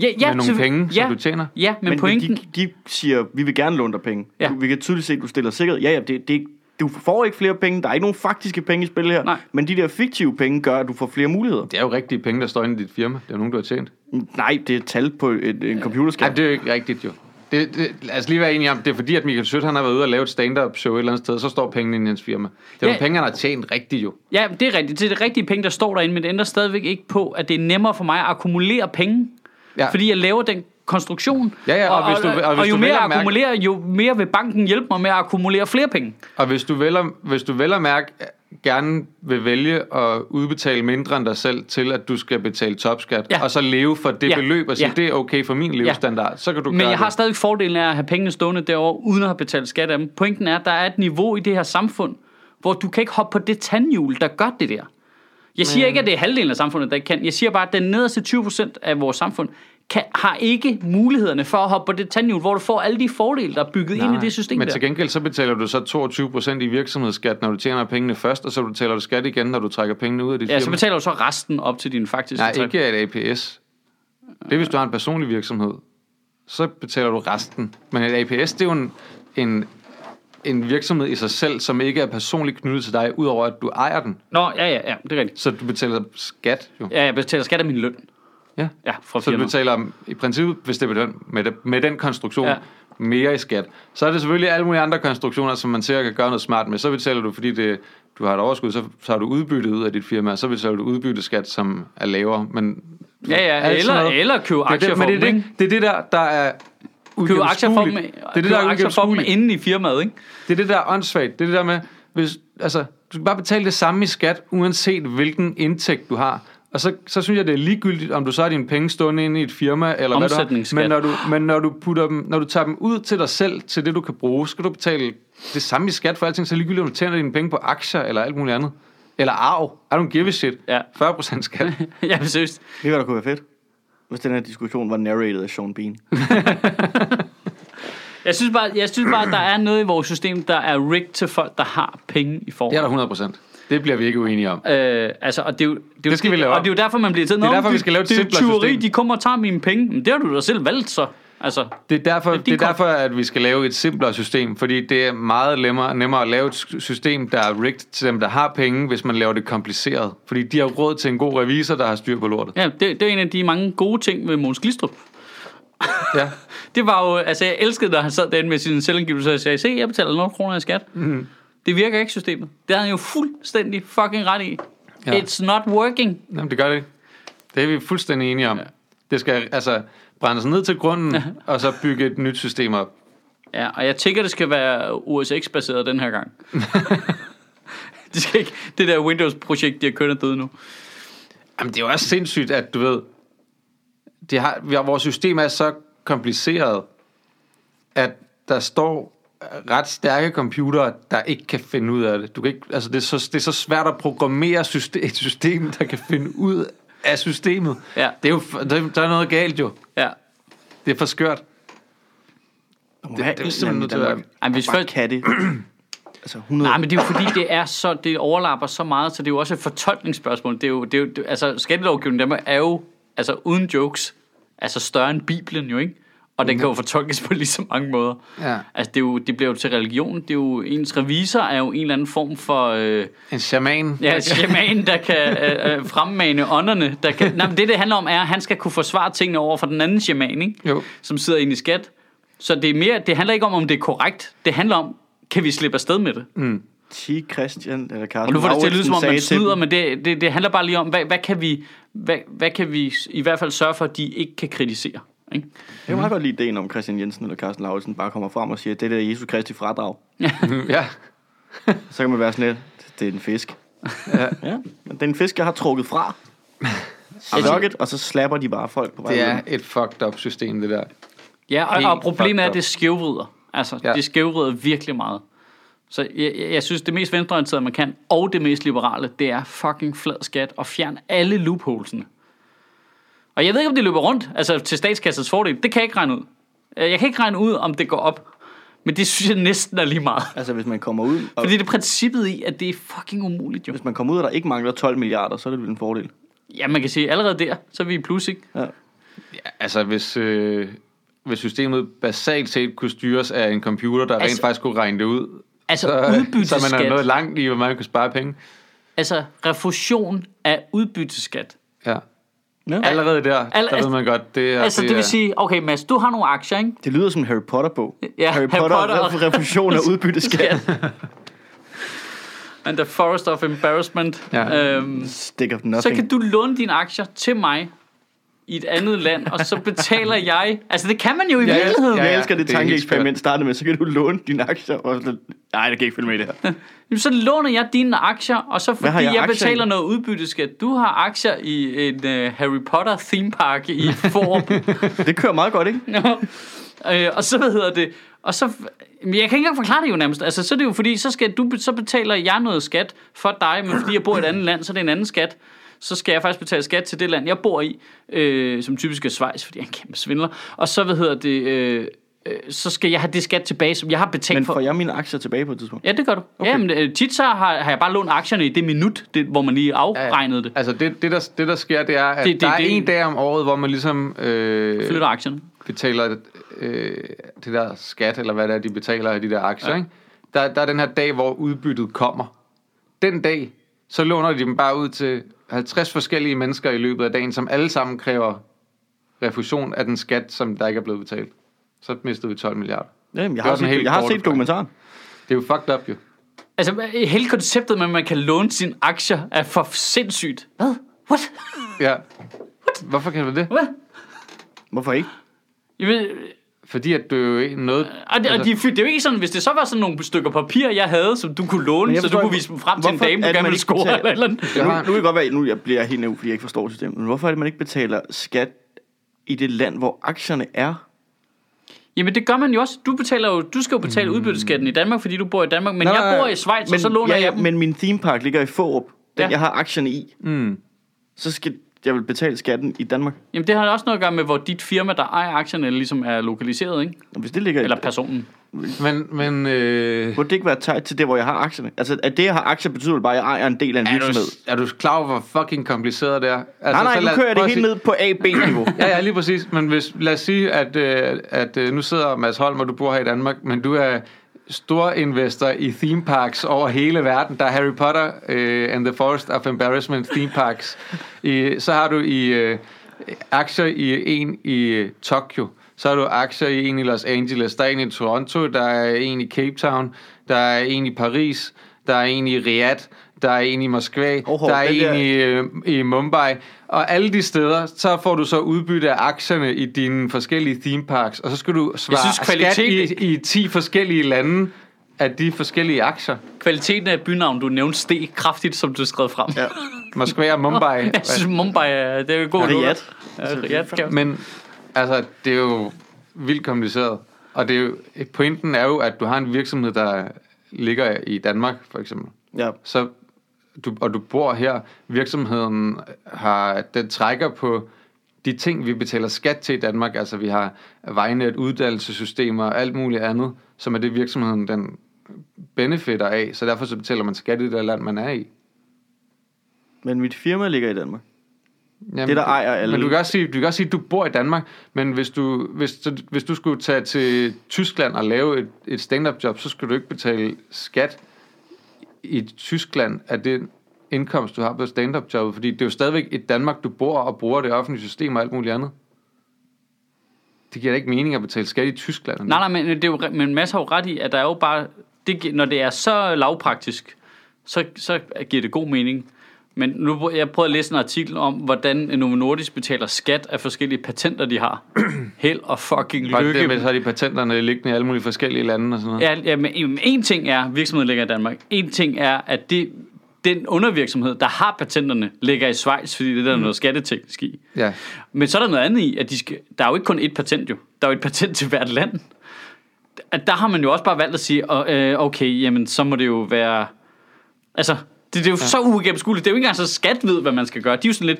Ja, ja, med nogle selvfø- penge, ja, som du tjener. Ja, men, men pointen... de, de siger, vi vil gerne låne dig penge. Ja. Vi kan tydeligt se, at du stiller sikkerhed. Ja, ja, det, det, du får ikke flere penge. Der er ikke nogen faktiske penge i spil her. Nej. Men de der fiktive penge gør, at du får flere muligheder. Det er jo rigtige penge, der står inde i dit firma. Det er jo nogen, du har tjent. Nej, det er tal på et, en computerskærm. Nej, det er jo ikke rigtigt jo. Det, det, os lige være enige om, det er fordi, at Michael Sødt, han har været ude og lave et stand-up show et eller andet sted, så står pengene i hans firma. Det er Ja. jo penge, han har tjent rigtigt jo. Ja, det er rigtigt. Det er det rigtige penge, der står derinde, men det ændrer stadigvæk ikke på, at det er nemmere for mig at akkumulere penge. Ja. Fordi jeg laver den konstruktion. Ja, ja, og hvis du- og hvis og jo du mere jeg mærke- akkumulerer, jo mere vil banken hjælpe mig med at akkumulere flere penge. Og hvis du at, hvis du at mærke gerne vil vælge at udbetale mindre end dig selv til, at du skal betale topskat, Ja. og så leve for det Ja. beløb og sige, Ja. det er okay for min levestandard, så kan du Men gøre jeg har det. stadig fordelen af at have pengene stående derovre, uden at have betalt skat af dem. Pointen er, at der er et niveau i det her samfund, hvor du kan ikke hoppe på det tandhjul, der gør det der. Jeg siger ikke, at det er halvdelen af samfundet, der ikke kan. Jeg siger bare, at den nederste 20% af vores samfund kan, har ikke mulighederne for at hoppe på det tandhjul, hvor du får alle de fordele, der er bygget Nej, ind i det system Men der. til gengæld så betaler du så 22% i virksomhedsskat, når du tjener pengene først, og så betaler du skat igen, når du trækker pengene ud af dit Ja, så firma. betaler du så resten op til din faktiske Nej, træk. ikke et APS. Det er, hvis du har en personlig virksomhed. Så betaler du resten. Men et APS, det er jo en, en, en virksomhed i sig selv, som ikke er personligt knyttet til dig, udover at du ejer den. Nå, ja, ja, ja, det er rigtigt. Så du betaler skat jo. Ja, jeg betaler skat af min løn. Ja. Ja, fra Så du betaler i princippet, hvis det er med den, med, det, med den konstruktion, Ja. mere i skat. Så er det selvfølgelig alle mulige andre konstruktioner, som man ser kan gøre noget smart med. Så betaler du, fordi det, du har et overskud, så, har du udbyttet ud af dit firma, og så betaler du udbytteskat, som er lavere. Men Ja, ja, eller, noget- eller købe er aktier det, for men det, er det, det er det der, der er Købe aktier for dem. Det er det, der er aktier for dem uigennemskueligt. inde i firmaet, ikke? Det er det, der er åndssvagt. Det er det der med, hvis, altså, du skal bare betale det samme i skat, uanset hvilken indtægt du har. Og så, så synes jeg, det er ligegyldigt, om du så har dine penge stående inde i et firma, eller hvad du har. Men når du, men når du, putter dem, når du tager dem ud til dig selv, til det du kan bruge, skal du betale det samme i skat for alting, så ligegyldigt, om du tjener dine penge på aktier, eller alt muligt andet. Eller arv. I don't give a shit. Ja. 40% skat. ja, seriøst. Det hvad der kunne være fedt. Hvis den her diskussion var narrated af Sean Bean. Jeg synes, bare, jeg synes bare, at der er noget i vores system, der er rigged til folk, der har penge i Det forvejen. er der 100%. Det bliver vi ikke uenige om. Øh, altså, og det, er jo, det, er jo, Det skal vi lave Og om. det er jo derfor, man bliver til. Det er derfor, vi skal lave et Det er jo tyveri, system. de kommer og tager mine penge. Men det har du da selv valgt, så. Altså, Det er, derfor, Det er det er derfor, at vi skal lave et simplere system, fordi det er meget nemmere, nemmere at lave et system, der er rigged til dem, der har penge, hvis man laver det kompliceret. Fordi de har råd til en god revisor, der har styr på lortet. ja, det, det er en af de mange gode ting ved Måns Glistrup. Ja. Det var jo, altså jeg elskede, da han sad derinde med sin selvangivelse og sagde, se, jeg betaler 0 kroner i skat. Mm. Det virker ikke, systemet. Det har han jo fuldstændig fucking ret i. Ja. It's not working. Jamen, det gør det ikke. Det er vi fuldstændig enige om. Ja. Det skal altså brændes ned til grunden, og så bygge et nyt system op. Ja, og jeg tænker, det skal være OS X-baseret den her gang. det skal ikke, det der Windows-projekt, de har kørt døde nu. Jamen, det er jo også sindssygt, at du ved, det har, vores system er så kompliceret, at der står ret stærke computere, der ikke kan finde ud af det. Du kan ikke, altså det, er så, det er så svært at programmere system, et system, der kan finde ud af systemet. Ja. Det er jo, der, der er noget galt jo. Ja. Det er for skørt. Det- være det er en simpelthen nødt til at være- hvis folk- kan det. Altså 100... Nej, men det er jo fordi, det er så, det overlapper så meget, så det er jo også et fortolkningsspørgsmål. Det er jo, det er jo, det, altså skattelovgivningen Danmark er jo, altså uden jokes, altså større end Bibelen jo, ikke? Og den kan jo fortolkes på lige så mange måder. Ja. Altså, det, er jo, det bliver jo til religion. Det er jo, ens revisor er jo en eller anden form for... Øh, En shaman. Ja, shaman, der kan øh, øh, fremmane ånderne. Der kan, nej, men det, det handler om, er, at han skal kunne forsvare tingene over for den anden shaman, ikke? Jo. som sidder inde i skat. Så det, er mere, det handler ikke om, om det er korrekt. Det handler om, kan vi slippe afsted med det? T. Christian eller Carsten Og nu får det til at lyde, som om man snyder, men det, det, det handler bare lige om, hvad, hvad, kan vi, hvad, hvad kan vi i hvert fald sørge for, at de ikke kan kritisere? Ikke? Jeg kan meget godt lide ideen om Christian Jensen eller Carsten Lauritsen bare kommer frem og siger, det der er Jesus Kristi fradrag. ja. Så kan man være sådan lidt, det er en fisk. Ja. Ja, men det er en fisk, jeg har trukket fra. Nugget, og så slapper de bare folk på vej Det er et fucked up system, det der. Ja, og, Helt og problemet er, at det skævvrider. Altså, ja. det skævvrider virkelig meget. Så jeg, jeg, jeg synes, det mest venstreorienterede, man kan, og det mest liberale, det er fucking flad skat og fjern alle loopholesene. Og jeg ved ikke, om det løber rundt, altså til statskassets fordel. Det kan jeg ikke regne ud. Øh, Jeg kan ikke regne ud, om det går op. Men det synes jeg næsten er lige meget. Altså, hvis man kommer ud, og Fordi det er princippet i, at det er fucking umuligt jo. hvis man kommer ud, og der ikke mangler 12 milliarder, så er det vel en fordel. Ja, man kan sige, allerede der, så er vi i plus, ikke? Ja. Ja, altså hvis, øh, hvis systemet basalt set kunne styres af en computer, der altså, rent faktisk kunne regne det ud, Altså så, så man udbytteskat. er nået langt i, hvor man kan spare penge. Altså refusion af udbytteskat. Ja. Ja. Allerede der, Al- der ved man godt, det er... Altså, det er, vil sige, okay Mads, du har nogle aktier, ikke? Det lyder som en Harry Potter-bog. Ja, Harry Harry Potter, Potter og- og refusion af udbytteskat. And the forest of embarrassment. Ja. Øhm, Stick of så nothing. kan du låne dine aktier til mig i et andet land, og så betaler jeg... Altså, det kan man jo i Ja, virkeligheden. Ja, Jeg elsker det er tankeeksperiment startede med, så kan du låne dine aktier. Og så, nej, det kan ikke følge med i det her. Jamen, så låner jeg dine aktier, og så fordi jeg jeg, betaler i? noget udbytteskat. Du har aktier i en uh, Harry Potter theme park i Forum. Det kører meget godt, ikke? øh, og så, hvad hedder det? Og så, Men jeg kan ikke engang forklare det jo nærmest. Altså, så er det jo fordi, så, skal du, så betaler jeg noget skat for dig, men fordi jeg bor i et andet land, så er det en anden skat. Så skal jeg faktisk betale skat til det land, jeg bor i, øh, som typisk er Schweiz, fordi jeg er en kæmpe svindler. Og så, hvad hedder det, øh, øh, så skal jeg have det skat tilbage, som jeg har betalt Men for. får jeg mine aktier tilbage på et tidspunkt? Ja, det gør du. Okay. Ja, men øh, tit så har, har jeg bare lånt aktierne i det minut, det, hvor man lige afregnede det. Altså det, det, der, det der sker, det er, at Det- det, der er det- en dag om året, hvor man ligesom øh, Flytter aktierne. betaler øh, det der skat, eller hvad det er, de betaler af de der aktier. Ja. Ikke? Der, der er den her dag, hvor udbyttet kommer. Den dag, så låner de dem bare ud til 50 forskellige mennesker i løbet af dagen, som alle sammen kræver refusion af den skat, som der ikke er blevet betalt. Så mistede vi 12 milliarder. Jamen, jeg har, set, helt jeg har set dokumentaren. Det er jo fucked up, jo. Altså, hele konceptet med, at man kan låne sine aktier, er for sindssygt. Hvad? What? Ja. Hvorfor kan du det? Hvad? Hvorfor ikke? Jeg ved, Fordi at du jo ikke noget... og det, og de, det er jo ikke sådan, hvis det så var sådan nogle stykker papir, jeg havde, som du kunne låne, Men så du kunne vise dem frem til en dame, du er gerne ville ikke score betaler- eller eller andet. Nu, nu kan det godt være, nu jeg bliver jeg helt naiv, fordi jeg ikke forstår systemet. Men hvorfor er det, man ikke betaler skat i det land, hvor aktierne er? Jamen det gør man jo også. Du betaler jo, du skal jo betale udbytteskatten i Danmark, fordi du bor i Danmark, men Nej, jeg bor i Schweiz, og så låner ja, ja, jeg dem. Men min theme park ligger i Fårup. Den Ja. jeg har aktierne i. Mm. Så skal jeg vil betale skatten i Danmark. Jamen det har også noget at gøre med, hvor dit firma, der ejer aktierne, ligesom er lokaliseret, ikke? Og hvis det ligger Eller personen. Men, men øh, burde det ikke være tight til det, hvor jeg har aktierne? Altså, at det, jeg har aktier, betyder vel bare, at jeg ejer en del af en er, du, virksomhed. er du klar over, hvor fucking kompliceret det er? Altså, Nej, nej, så nu lad- kører jeg det at helt sige- ned på A-B-niveau. Ja, ja, lige præcis. Men hvis, lad os sige, at, øh, at øh, nu sidder Mads Holm, og du bor her i Danmark, men du er store investor i theme parks over hele verden. Der er Harry Potter uh, and the Forest of Embarrassment theme parks. I, så har du i uh, aktier i en i uh, Tokyo. Så har du aktier i en i Los Angeles. Der er en i Toronto. Der er en i Cape Town. Der er en i Paris. Der er en i Riyadh. Der er en i Moskva. Hov, der er en der- i øh, i Mumbai. Og alle de steder, så får du så udbytte af aktierne i dine forskellige theme parks, og så skal du svare synes, kvalitet- skat i, i 10 forskellige lande af de forskellige aktier. Kvaliteten af bynavn, du nævnte, steg kraftigt, som du skrev frem. Ja. Moskva og Mumbai. Jeg synes, Mumbai er, det er en god Riyadh. Ja, Riyadh, Men altså, det er jo vildt kompliceret. Og det er jo, pointen er jo, at du har en virksomhed, der ligger i Danmark, for eksempel. ja. så du, og du bor her, virksomheden har, den trækker på de ting, vi betaler skat til i Danmark. Altså vi har vejnet, uddannelsessystemer og alt muligt andet, som er det virksomheden den benefitter af. Så derfor så betaler man skat i det land, man er i. Men mit firma ligger i Danmark. Jamen, Det, der ejer alle- Men du kan, også sige, du kan også sige, at du bor i Danmark, men hvis du, hvis, hvis du skulle tage til Tyskland og lave et, et stand-up job, så skulle du ikke betale skat i Tyskland af den indkomst, du har på stand-up jobbet, fordi det er jo stadigvæk et Danmark, du bor og bruger det offentlige system og alt muligt andet. Det giver da ikke mening at betale skat i Tyskland. Nej, nej, men, det er jo, men Mads har jo ret i, at der er jo bare... Det, når det er så lavpraktisk, så, så giver det god mening. Men nu jeg prøvede at læse en artikel om, hvordan Novo Nordisk betaler skat af forskellige patenter, de har. Held og fucking Og det lykke. med, så har de patenterne liggende i alle mulige forskellige lande og sådan noget. Ja, ja men en- en ting er, virksomheden ligger i Danmark. En ting er, at det, den undervirksomhed, der har patenterne, ligger i Schweiz, fordi det er der Mm. noget skatteteknisk i. Ja. Men så er der noget andet i, at de skal, der er jo ikke kun ét patent jo. Der er jo et patent til hvert land. At der har man jo også bare valgt at sige, øh, okay, jamen så må det jo være... Altså, det, det er jo ja. så uigennemskueligt. Det er jo ikke engang så skat ved, hvad man skal gøre. De er jo sådan lidt...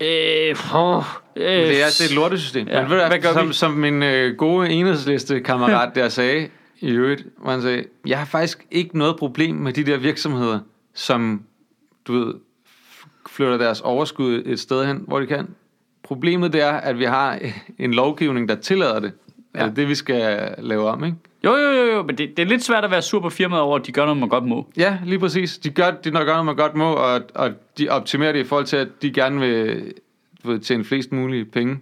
Øh, åh, øh, Det er, er et lortesystem. Ja, Men ved du, hvad gør som, vi? som min øh, gode enhedsliste kammerat der sagde i øvrigt, hvor han sagde, jeg har faktisk ikke noget problem med de der virksomheder, som, du ved, flytter deres overskud et sted hen, hvor de kan. Problemet det er, at vi har en lovgivning, der tillader det. Ja. Er det det, vi skal lave om, ikke? Jo, jo, jo, jo, men det, det er lidt svært at være sur på firmaet over, at de gør noget, man godt må. Ja, lige præcis. De gør, de gør noget, man godt må, og, og de optimerer det i forhold til, at de gerne vil, ved, tjene flest mulige penge.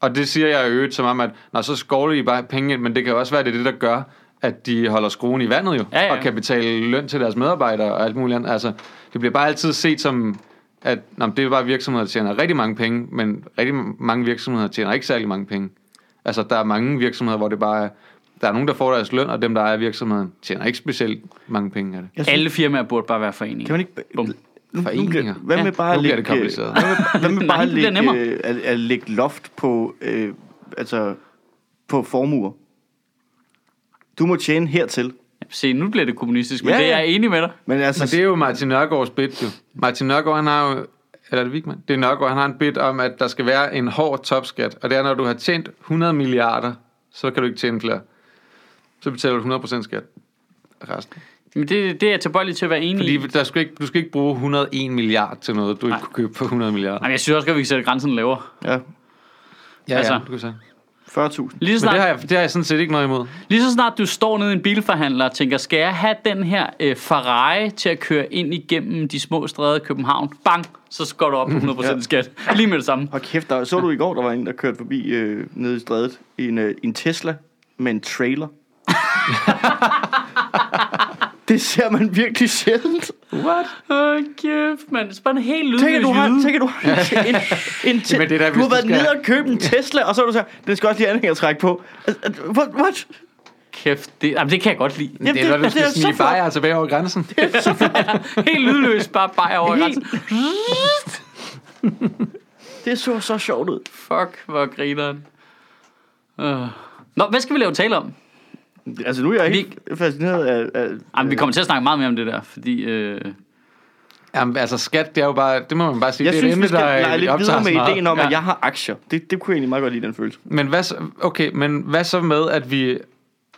Og det siger jeg øvrigt som om, at når så skovler I bare penge ind, men det kan også være, det er det, der gør, at de holder skruen i vandet jo, Ja, ja. og kan betale løn til deres medarbejdere og alt muligt andet. Altså, det bliver bare altid set som, at nå, det er bare virksomheder, der tjener rigtig mange penge, men rigtig mange virksomheder tjener ikke særlig mange penge. Altså, der er mange virksomheder, hvor det bare er, der er nogen, der får deres løn, og dem, der ejer virksomheden, tjener ikke specielt mange penge af det. Synes, Alle firmaer burde bare være foreninger. Kan man ikke... Bum. Nu, Foreninger. hvad med Ja, bare nu at lægge, det kompliceret. Hvad med, hvad med Nej, bare bliver at, lægge, øh, at, at lægge loft på, øh, altså, på formuer? Du må tjene hertil. Se, nu bliver det kommunistisk, men Ja, det er ja. jeg enig med dig. Men altså, Men det er jo Martin Nørgaards bit, jo. Martin Nørgaard, han har jo... Eller er det Wigman? Det er Nørgaard, han har en bit om, at der skal være en hård topskat. Og det er, når du har tjent 100 milliarder, så kan du ikke tjene flere. Så betaler du 100% skat. af Resten. Men det, det er jeg tilbøjelig til at være enig i. Fordi der skal ikke, du skal ikke bruge 101 milliard til noget, du ikke Nej. kunne købe for 100 milliarder. Jamen, jeg synes også, at vi kan sætte grænsen lavere. ja, Ja, altså. ja, du kan sige. 40.000. Lige så, Men det har, snart, jeg, det har jeg sådan set ikke noget imod. lige så snart du står nede i en bilforhandler og tænker, skal jeg have den her øh, Ferrari til at køre ind igennem de små stræder i København? Bang! Så går du op på 100% Ja. skat. Lige med det samme. Og kæft, der, så du i går, der var en, der kørte forbi øh, nede i strædet i en, øh, en Tesla med en trailer. det ser man virkelig sjældent. What? Åh, oh, kæft, mand. Det er bare en helt lydløs Tænk, at du har, jyde. tænk, at du har en, en, en te- det er da, du har du været skal- nede og købe en Tesla, og så er du så, den skal også lige anhængertræk på. Altså, altså, What? what? Kæft, det, jamen, det kan jeg godt lide. Jamen, det er, når du det skal er så snige flot. bajer tilbage over grænsen. Helt lydløs, bare bare over Helt- grænsen. Det så så sjovt ud. Fuck, hvor grineren. Uh. Nå, hvad skal vi lave tale om? Altså, nu er jeg Vi- helt fascineret af... af Jamen, vi kommer til at snakke meget mere om det der, fordi... Øh, Jamen, altså skat, det er jo bare, det må man bare sige, jeg det er synes, et vi emne, skal der lege lidt optager videre med ideen om, Ja. at jeg har aktier. Det, det kunne jeg egentlig meget godt lide, den følelse. Men hvad, så, okay, men hvad så med, at vi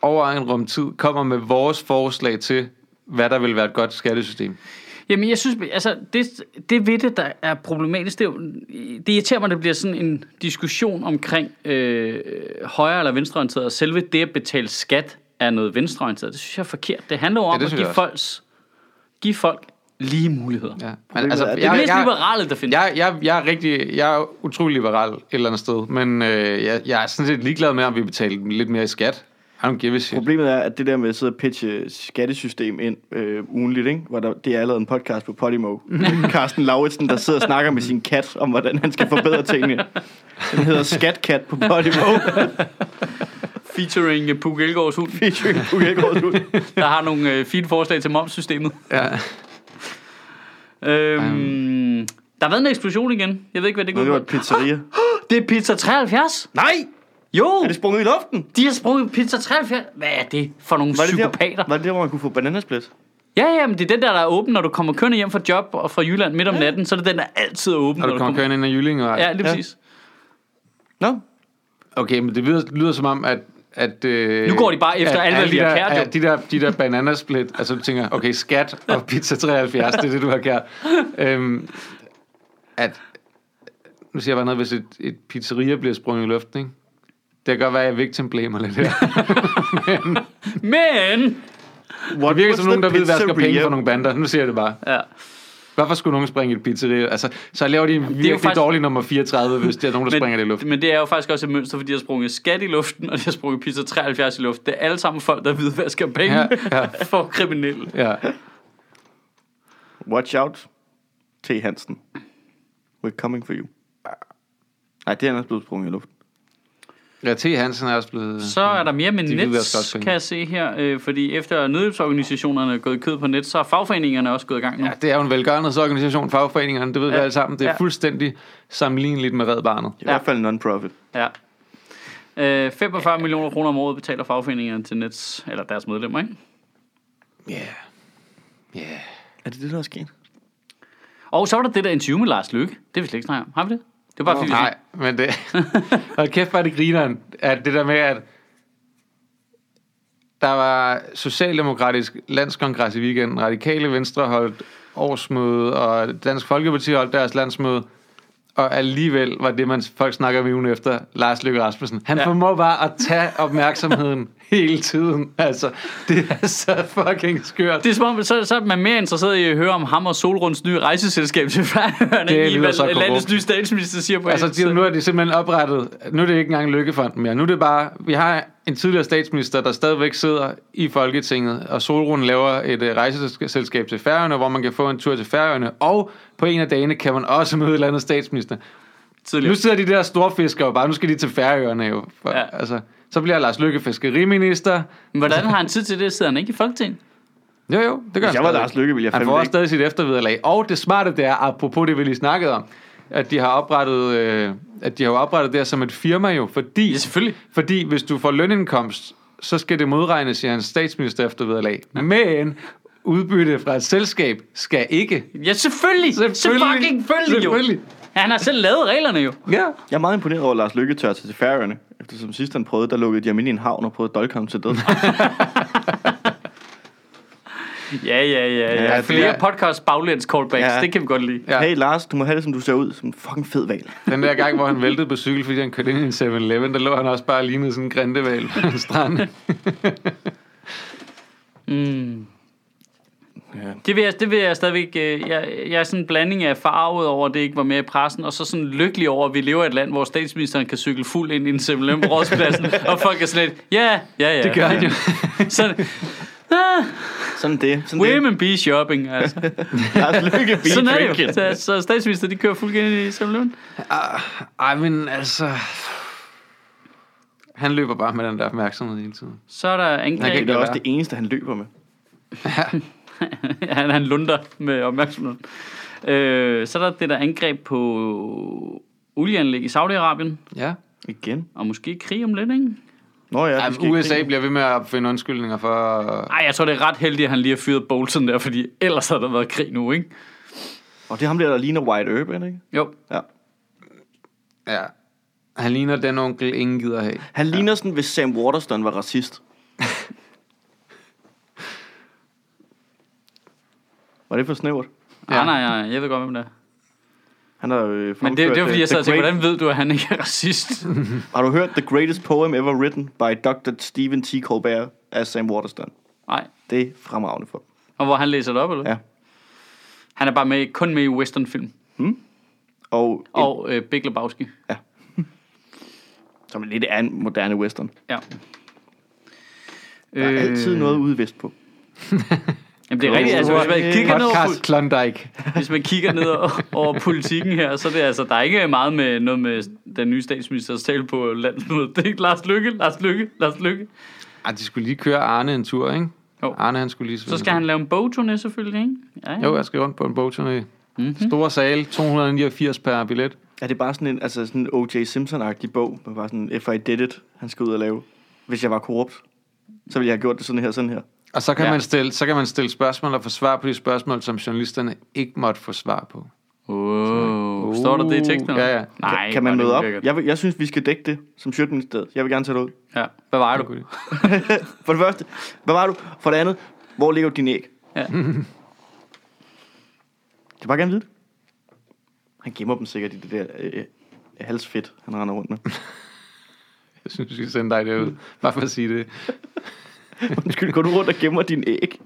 over en rumtid kommer med vores forslag til, hvad der vil være et godt skattesystem? Jamen, jeg synes, altså, det, det ved det, der er problematisk, det, det irriterer mig, at det bliver sådan en diskussion omkring øh, højre- eller venstreorienteret, og selve det at betale skat er noget venstreorienteret. Det synes jeg er forkert. Det handler jo om det at give, jeg folks, give folk lige muligheder. Ja. Men, altså, er, Det er jeg, det mest jeg, liberale, der findes. jeg, jeg, jeg, er rigtig, jeg er utrolig liberal et eller andet sted, men øh, jeg, jeg er sådan set ligeglad med, om vi betaler lidt mere i skat. I don't give a shit. Problemet er, at det der med at sidde og pitche skattesystem ind øh, ugenligt, ikke? Hvor der, det er allerede en podcast på Podimo. Carsten Lauritsen, der sidder og snakker med sin kat om, hvordan han skal forbedre tingene. Den hedder Skatkat på Podimo. Featuring uh, Puk Elgårds hund, Featuring Puk Elgårds hund. der har nogle øh, fine forslag til momssystemet. Ja. Øhm, der har været en eksplosion igen. Jeg ved ikke, hvad det går Det var ud et pizzeria. Det er Pizza 73. Nej! Jo, Er det sprunget i luften? de har sprunget Pizza 73. Hvad er det for nogle Var det, psykopater? der, var det der, hvor man kunne få bananasplit? Ja, ja, men det er den der, der er åben, når du kommer kørende hjem fra job og fra Jylland midt om natten, så er det den, der altid er åben. Når du kommer kørende ind ad Jylling. Og... Ja, lige Ja. præcis. Nå, Okay, men det lyder, lyder som om, at... at øh, Nu går de bare efter alt, hvad vi har der, kært, jo. ja, de der, de der bananasplit, altså du tænker, okay, skat og pizza 73, det er det, du har kært. Øhm, at, nu siger jeg bare noget, hvis et, et pizzeria bliver sprunget i luften, ikke? Det kan godt være, at jeg victim blamer lidt her. Men, what Det virker som nogen, der ved, hvad skal pizzeria? penge for nogle bander. Nu siger jeg det bare. ja. Hvorfor skulle nogen springe i et pizzeria? Altså, så laver de en virkelig faktisk- faktisk... dårlig nummer 34, hvis der er nogen, der springer det i luften. men det er jo faktisk også et mønster, fordi de har sprunget skat i luften, og de har sprunget Pizza 73 i luften. Det er alle sammen folk, der ved, hvad skal penge Ja, ja. for kriminelle. Ja. Watch out, T. Hansen. We're coming for you. Nej, det er ellers blevet sprunget i luften. Ja, T. Hansen er også blevet... Så er der mere med De Nets, kan jeg se her. Øh, fordi efter nødhjælpsorganisationerne er gået i kød på net, så er fagforeningerne også gået i gang nu. Ja, det er jo en velgørenhedsorganisation, fagforeningerne, det ved ja. vi Ja. alle sammen. Det er Ja. ja. fuldstændig sammenligneligt med Red Barnet. I hvert fald non-profit. Ja. Øh, 45 millioner kroner om året betaler fagforeningerne til Nets, eller deres medlemmer, ikke? Ja. Yeah. Ja. Yeah. Er det det, der er sket? Og så var der det der interview med Lars Løkke. Det vil vi slet ikke snakke om. Har vi det? Det var bare fordi, Nej, men det... og kæft, er det grineren, at det der med, at der var Socialdemokratisk landskongres i weekenden, Radikale Venstre holdt årsmøde, og Dansk Folkeparti holdt deres landsmøde, og alligevel var det, man folk snakker om ugen efter, Lars Løkke Rasmussen. Han ja. formår bare at tage opmærksomheden hele tiden. Altså, det er så fucking skørt. Det er som om, så, så er man mere interesseret i at høre om ham og Solrunds nye rejseselskab til Færøerne, Det i hvad korrupt. landets nye statsminister siger på Altså, de, nu er det simpelthen oprettet, nu er det ikke engang Lykkefonden mere. Nu er det bare, vi har en tidligere statsminister, der stadigvæk sidder i Folketinget, og Solrun laver et uh, rejseselskab til Færøerne, hvor man kan få en tur til Færøerne, og på en af dagene kan man også møde et eller andet statsminister. Tidligere. Nu sidder de der store fiskere bare, nu skal de til Færøerne jo. For, ja. altså, så bliver Lars Lykke fiskeriminister. Men hvordan har han tid til det? Sidder han ikke i Folketinget? Jo, jo, det gør Hvis han jeg var. Lars Lykke, ville jeg Han får også stadig sit eftervederlag. Og det smarte, det er, apropos det, vi lige snakkede om, at de har oprettet, øh, at de har oprettet det her som et firma jo, fordi, Ja, selvfølgelig. fordi hvis du får lønindkomst så skal det modregnes i hans statsminister eftervederlag. Men udbytte fra et selskab skal ikke. Ja, selvfølgelig. Selvfølgelig. Selvfølgelig. Selvfølgelig, jo. Ja, han har selv lavet reglerne jo. Ja. Jeg er meget imponeret over, at Lars Lykke tør til Færøerne. Eftersom sidst han prøvede, der lukkede de ham ind i en havn og prøvede at dolke ham til død. Ja, ja, ja. ja. Ja, Flere det er- podcast baglæns callbacks, Ja. det kan vi godt lide. Ja. Hey Lars, du må have det, som du ser ud. Som en fucking fed valg. Den der gang, hvor han væltede på cykel, fordi han kørte ind i en 7-Eleven, der lå han også bare og lignede sådan en grindeval på en strand. Mm. Ja. Det vil, jeg, det vil jeg stadigvæk... øh, Jeg, jeg er sådan en blanding af farvet over, at det ikke var med i pressen, og så sådan lykkelig over, at vi lever i et land, hvor statsministeren kan cykle fuld ind i en simpelthen på rådspladsen, og folk er sådan lidt, ja, ja, ja. Det gør han jo. Så, ah, Sådan det. Sådan det. women be shopping, altså. Lars Lykke, be Sådan er det jo. Så, så statsminister, de kører fuld ind i simpelthen. Ej, men altså... Han løber bare med den der opmærksomhed hele tiden. Så er der angreb. Det er også det eneste, han løber med. han, han lunder med opmærksomheden. Øh, så er der det der angreb på olieanlæg i Saudi-Arabien, Ja. Igen. og måske krig om lidt, ikke? Nå ja, ikke USA grine. bliver ved med at finde undskyldninger for... Ej, jeg tror, det er ret heldigt, at han lige har fyret Bolton der, fordi ellers havde der været krig nu, ikke? Og det er ham der, der ligner White Urban, ikke? Jo. Ja. Ja. Han ligner den onkel, ingen gider have. Han ligner sådan, hvis Sam Waterston var racist. Var det for snævert? Ja. Ja. Nej, nej, nej, jeg ved godt, hvem det er. Han har øh, Men det, det var fordi, jeg sad og tænkte, hvordan ved du, at han ikke er racist? Har du hørt The Greatest Poem Ever Written by Dr. Stephen T. Colbert af Sam Waterston? Nej. Det er fremragende for. Og hvor han læser det op, eller? Ja. Han er bare med, kun med i westernfilm. Og, og Og øh, Big Lebowski. som lidt er en moderne western. Ja. Der er altid noget ude vestpå. Jamen det er rigtigt, altså hvis man kigger ned over, Klondike. hvis man kigger ned over, over politikken her, så er det altså, der er ikke meget med noget med den nye statsministers tale på landsmødet. Det er Lars Lykke, Lars Lykke, Lars Lykke. Ej, de skulle lige køre Arne en tur, ikke? Jo. Arne, han skulle lige... Så skal han lave en bogturné selvfølgelig, ikke? Ja, ja. Jo, jeg skal rundt på en bogturné. Mm-hmm. Store sal, 289 per billet. Er det bare sådan en, altså sådan en O.J. Simpson-agtig bog, med bare sådan, if I did it, han skal ud og lave. Hvis jeg var korrupt, så ville jeg have gjort det sådan her, sådan her. Og så kan, Ja. man stille, så kan man stille spørgsmål og få svar på de spørgsmål, som journalisterne ikke måtte få svar på. Wow. Står der det i teksten? eller? Ja, ja. Nej, kan man møde det op? Jeg, jeg synes, vi skal dække det som Sjøtministeriet. Jeg vil gerne tage det ud. Ja. Hvad vejer du? For det første, hvad var du? For det andet, hvor ligger din æg? Ja. Jeg vil bare gerne vide det. Han gemmer dem sikkert i det der øh, halsfedt, han render rundt med. Jeg synes, vi skal sende dig derud. Bare for at sige det. Undskyld, går du rundt og gemmer din æg?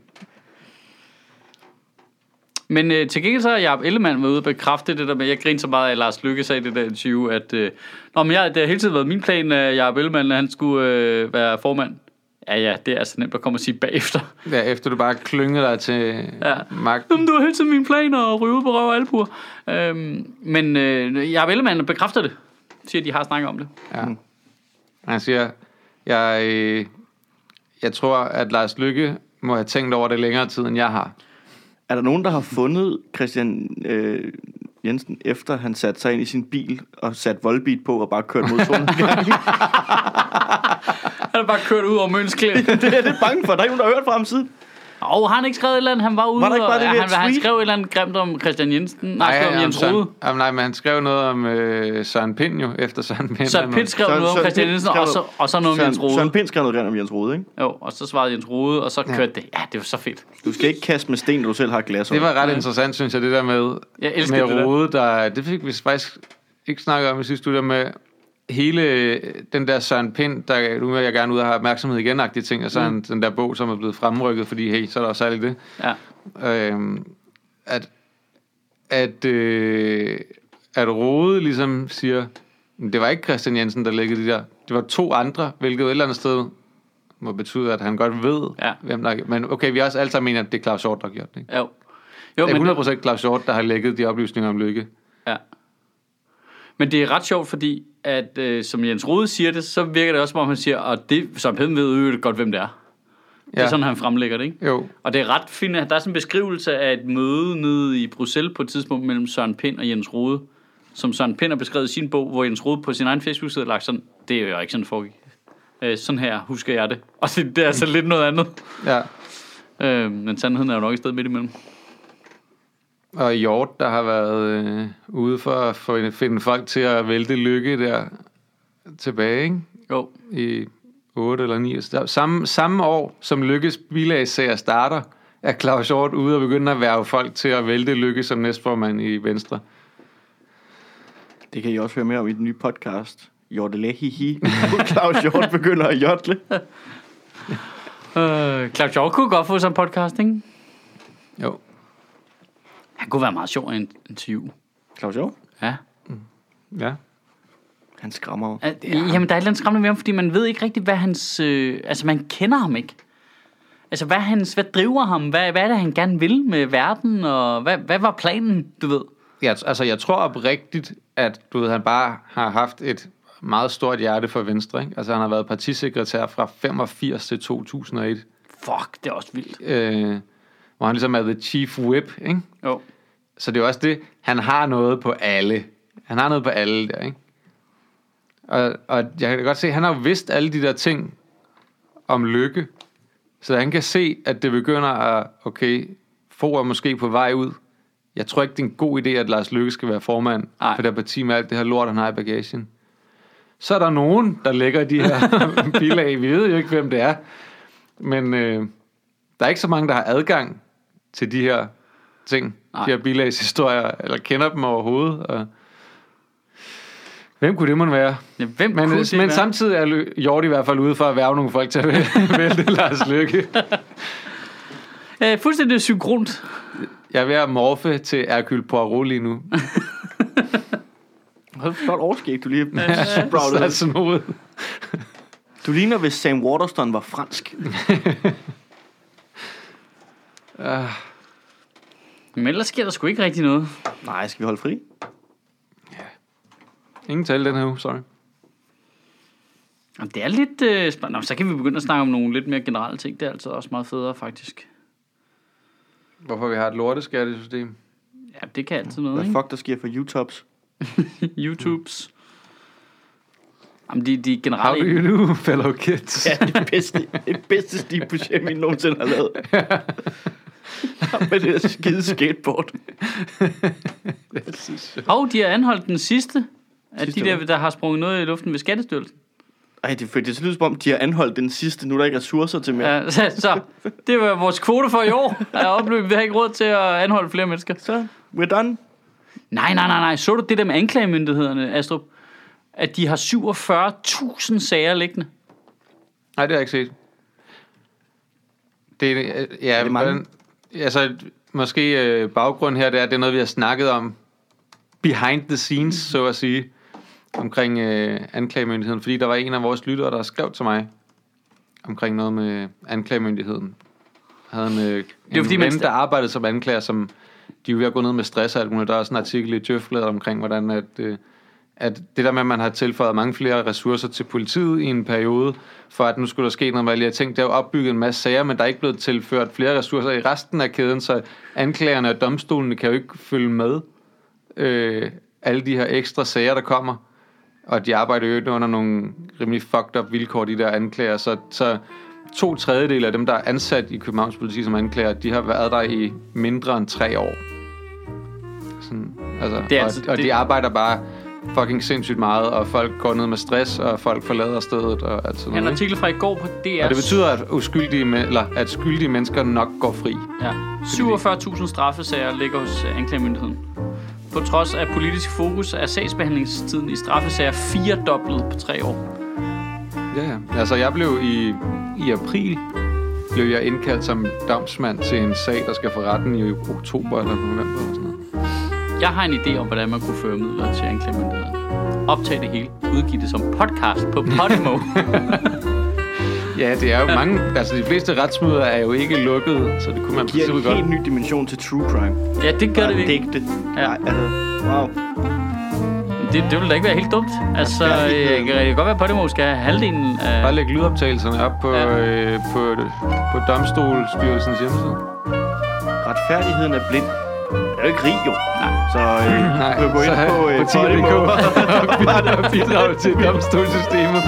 Men øh, til gengæld så har Jacob Ellemann været ude og bekræfte det der med, jeg griner så meget af, Lars Lykke sagde det der interview, at øh, Nå, men jeg, det har hele tiden været min plan, at Jacob Ellemann at han skulle øh, være formand. Ja, ja, det er altså nemt at komme og sige bagefter. Ja, efter du bare klynger dig til Ja. magten. Jamen, det var hele tiden min plan at ryge ud på røv og albuer. Øhm, men øh, Jacob Ellemann bekræfter det. Siger, at de har snakket om det. Ja. Han siger, jeg, øh, jeg tror, at Lars Lykke må have tænkt over det længere tid, end jeg har. Er der nogen, der har fundet Christian øh, Jensen, efter han satte sig ind i sin bil og satte voldbeat på og bare kørte mod solen? Han har bare kørt ud over Mønsklæd. det er jeg lidt bange for. Der er ikke nogen, der har hørt fra ham siden. Og har han ikke skrevet et eller andet? Han var ude Var der ikke bare og, det ja, der han, han skrev et eller andet grimt om Christian Jensen. Nej, han skrev om om Jens Søren- Rode. Jamen, nej, men han skrev noget om øh, Søren Pind jo, efter Søren Pind. Så han- Pind skrev Søren- noget om Søren Christian Jensen, og så, og så noget om Jens Søren, Rode. Søren Pind skrev noget rent om Jens Rode, ikke? Jo, og så svarede Jens Rode, og så kørte det. Ja, det var så fedt. Du skal ikke kaste med sten, når du selv har glas Det var ret Ja. interessant, synes jeg, det der med, Jeg elsker med det der. Rode, der, det fik vi faktisk ikke snakket om i sidste uge, der med hele den der Søren Pind, der nu vil jeg gerne ud og have opmærksomhed igen, agtige ting, og så mm. den der bog, som er blevet fremrykket, fordi hey, så er der også særligt det. Ja. Øhm, at at, øh, at Rode ligesom siger, "Men det var ikke Christian Jensen, der læggede de der. Det var to andre, hvilket et eller andet sted må betyde, at han godt ved, Ja. hvem der Men okay, vi også alle sammen mener, at det er Claus Hjort, der har gjort det. Ikke? Jo. Jo, Det er men, 100% Claus Hjort, der har lægget de oplysninger om Lykke. ja. men det er ret sjovt, fordi at, øh, som Jens Rode siger det, så virker det også, som om han siger, og det, som Pind ved øvrigt godt, hvem det er. Det er Ja. sådan, han fremlægger det, ikke? Jo, Og det er ret fint, der er sådan en beskrivelse af et møde nede i Bruxelles på et tidspunkt mellem Søren Pind og Jens Rode, som Søren Pind har beskrevet i sin bog, hvor Jens Rode på sin egen Facebook-side har lagt sådan, det er jo ikke sådan, det foregik. Øh, sådan her husker jeg det. Og det, det er altså lidt noget andet. Ja. Øh, men sandheden er jo nok et sted midt imellem. Og Hjort, der har været øh, ude for at få, finde folk til at vælte lykke der tilbage, ikke? Jo. I 8 eller 9. Der- Samme, samme år, som Lykkes bilagssager starter, er Claus Hjort ude og begynder at værve folk til at vælte Lykke som næstformand i Venstre. Det kan I også høre mere om i den nye podcast. Jordelehihi. Hvor Claus Hjort begynder at jodle. Øh, Claus Hjort kunne godt få sådan en podcast, ikke? Jo. Han kunne være meget sjov i en interview. Claus Hjort? Ja. Ja. Han skræmmer jo. At, ja. Jamen, der er et eller andet skræmmende ved ham, fordi man ved ikke rigtigt, hvad hans... Øh, altså, man kender ham ikke. Altså, hvad, hans, hvad driver ham? Hvad, hvad er det, han gerne vil med verden? Og hvad, hvad var planen, du ved? Ja, altså jeg tror oprigtigt, at du ved, han bare har haft et meget stort hjerte for Venstre. Ikke? Altså han har været partisekretær fra 85 til 2001, Fuck, det er også vildt. øh, hvor han ligesom er the chief whip. Ikke? Jo. Så det er også det, han har noget på alle. Han har noget på alle der, ikke? Og, og jeg kan godt se, han har jo vidst alle de der ting om lykke, så han kan se, at det begynder at, okay, få er måske på vej ud. Jeg tror ikke, det er en god idé, at Lars Lykke skal være formand Nej. for det parti med alt det her lort, han har i bagagen. Så er der nogen, der lægger de her bilag. Vi ved jo ikke, hvem det er. Men øh, der er ikke så mange, der har adgang til de her ting, Nej. de her bilagshistorier, eller kender dem overhovedet. Og hvem kunne det måtte være? Ja, hvem Men, kunne men det være? samtidig er Hjort i hvert fald ude for at værve nogle folk til at væl- vælte Lars Lykke. Øh, fuldstændig synkront. Jeg er ved at morfe til Hercule Poirot lige nu. Hvor flot overskæg, du lige Ja. sådan ud. Du ligner, hvis Sam Waterston var fransk. Ah, Men ellers sker der sgu ikke rigtig noget. Nej, skal vi holde fri? ingen tale den her uge, sorry. Jamen, det er lidt øh, spændende. Nå, så kan vi begynde at snakke om nogle lidt mere generelle ting. Det er altså også meget federe, faktisk. Hvorfor vi har et lorteskattesystem. Ja, det kan altid noget, Hvad ikke? fuck der sker for YouTubes? YouTubes. Jamen, de, de How do generelle... you do, fellow kids? Ja, det bedste, det bedste Steve Buscemi nogensinde har lavet. Med det der skide skateboard. Hov, de har anholdt den sidste af Sidste de der, der har sprunget noget i luften ved Skattestyrelsen. Ej, det, er fedt. det ser ud som om, de har anholdt den sidste. Nu er der ikke ressourcer til mere. Ja, så, så det var vores kvote for i år. Er opløbet. Vi har ikke råd til at anholde flere mennesker. Så, we're done. Nej, nej, nej, nej. Så du det der med anklagemyndighederne, Astrup? At de har 47.000 sager liggende. Nej, det har jeg ikke set. Det er, ja, Er det mange? Altså, måske øh, baggrund her, det er, det er noget, vi har snakket om behind the scenes, så at sige, omkring øh, anklagemyndigheden, fordi der var en af vores lyttere, der skrev til mig omkring noget med anklagemyndigheden. Havde en, øh, jo, en fordi man ven, sta- der arbejdede som anklager, som de er jo ved at gå ned med stress og alt muligt. Der er også en artikel i Djøfbladet omkring, hvordan at, øh, at det der med, at man har tilføjet mange flere ressourcer til politiet i en periode, for at nu skulle der ske noget de her ting. Der er jo opbygget en masse sager, men der er ikke blevet tilført flere ressourcer i resten af kæden, så anklagerne og domstolene kan jo ikke følge med øh, alle de her ekstra sager, der kommer. Og de arbejder jo under nogle rimelig fucked up vilkår, de der anklager. Så, så to tredjedel af dem, der er ansat i Københavns politi som anklager, de har været der i mindre end tre år. Sådan, altså, Det er og, altså- og det- de arbejder bare fucking sindssygt meget, og folk går ned med stress, og folk forlader stedet, og alt sådan En noget. ikke? artikel fra i går på DR. Og det betyder, at, uskyldige, eller, at skyldige mennesker nok går fri. Ja. 47.000 straffesager ligger hos øh, anklagemyndigheden. På trods af politisk fokus er sagsbehandlingstiden i straffesager firedoblet på tre år. Ja, ja. Altså, jeg blev i, i april blev jeg indkaldt som domsmand til en sag, der skal for retten i oktober eller november eller sådan noget. Jeg har en idé om, hvordan man kunne føre midler til anklagemyndigheden. Optag det hele. Udgive det som podcast på Podimo. Ja, det er jo mange... Altså, de fleste retsmøder er jo ikke lukkede, så det kunne man Giver princippet en godt. helt ny dimension til true crime. ja, det gør det virkelig. Digte. Ja. Nej, altså, wow. Det, det ville da ikke være helt dumt. Altså, Ja, øh, det kan rigtig godt være, at Podimo skal have halvdelen af... Bare læg lydoptagelserne op på, Ja. ja. øh, på, på domstolsstyrelsens hjemmeside. Retfærdigheden er blind. Er jo ikke rig, jo. Nej. Så øh, Nej, du kan gå ind så på, øh, på Podimo. Og bidrage til domstolssystemet.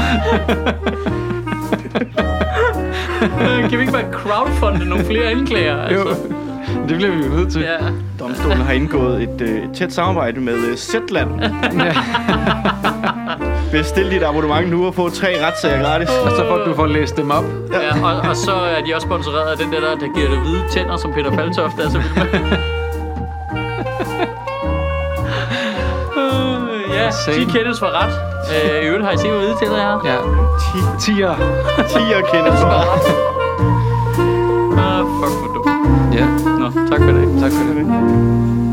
kan vi ikke bare crowdfunde nogle flere anklager? Jo, Altså? det bliver vi jo nødt til. Ja. Domstolen har indgået et øh, tæt samarbejde med øh, Zetland. Bestil dit abonnement nu og få tre retssager gratis. Og så får du får læst dem op. ja og, og, så er de også sponsoreret af den der, der, der giver dig hvide tænder, som Peter Faltoft er så vild med. ja, Same. 10 kendes for ret. Øh, I øvrigt har I set, hvor hvide tænder jeg har? Ja. Tier. 10'er kendes for ret. Ah, fuck for dumt. Ja. Nå, tak for det. Tak for det.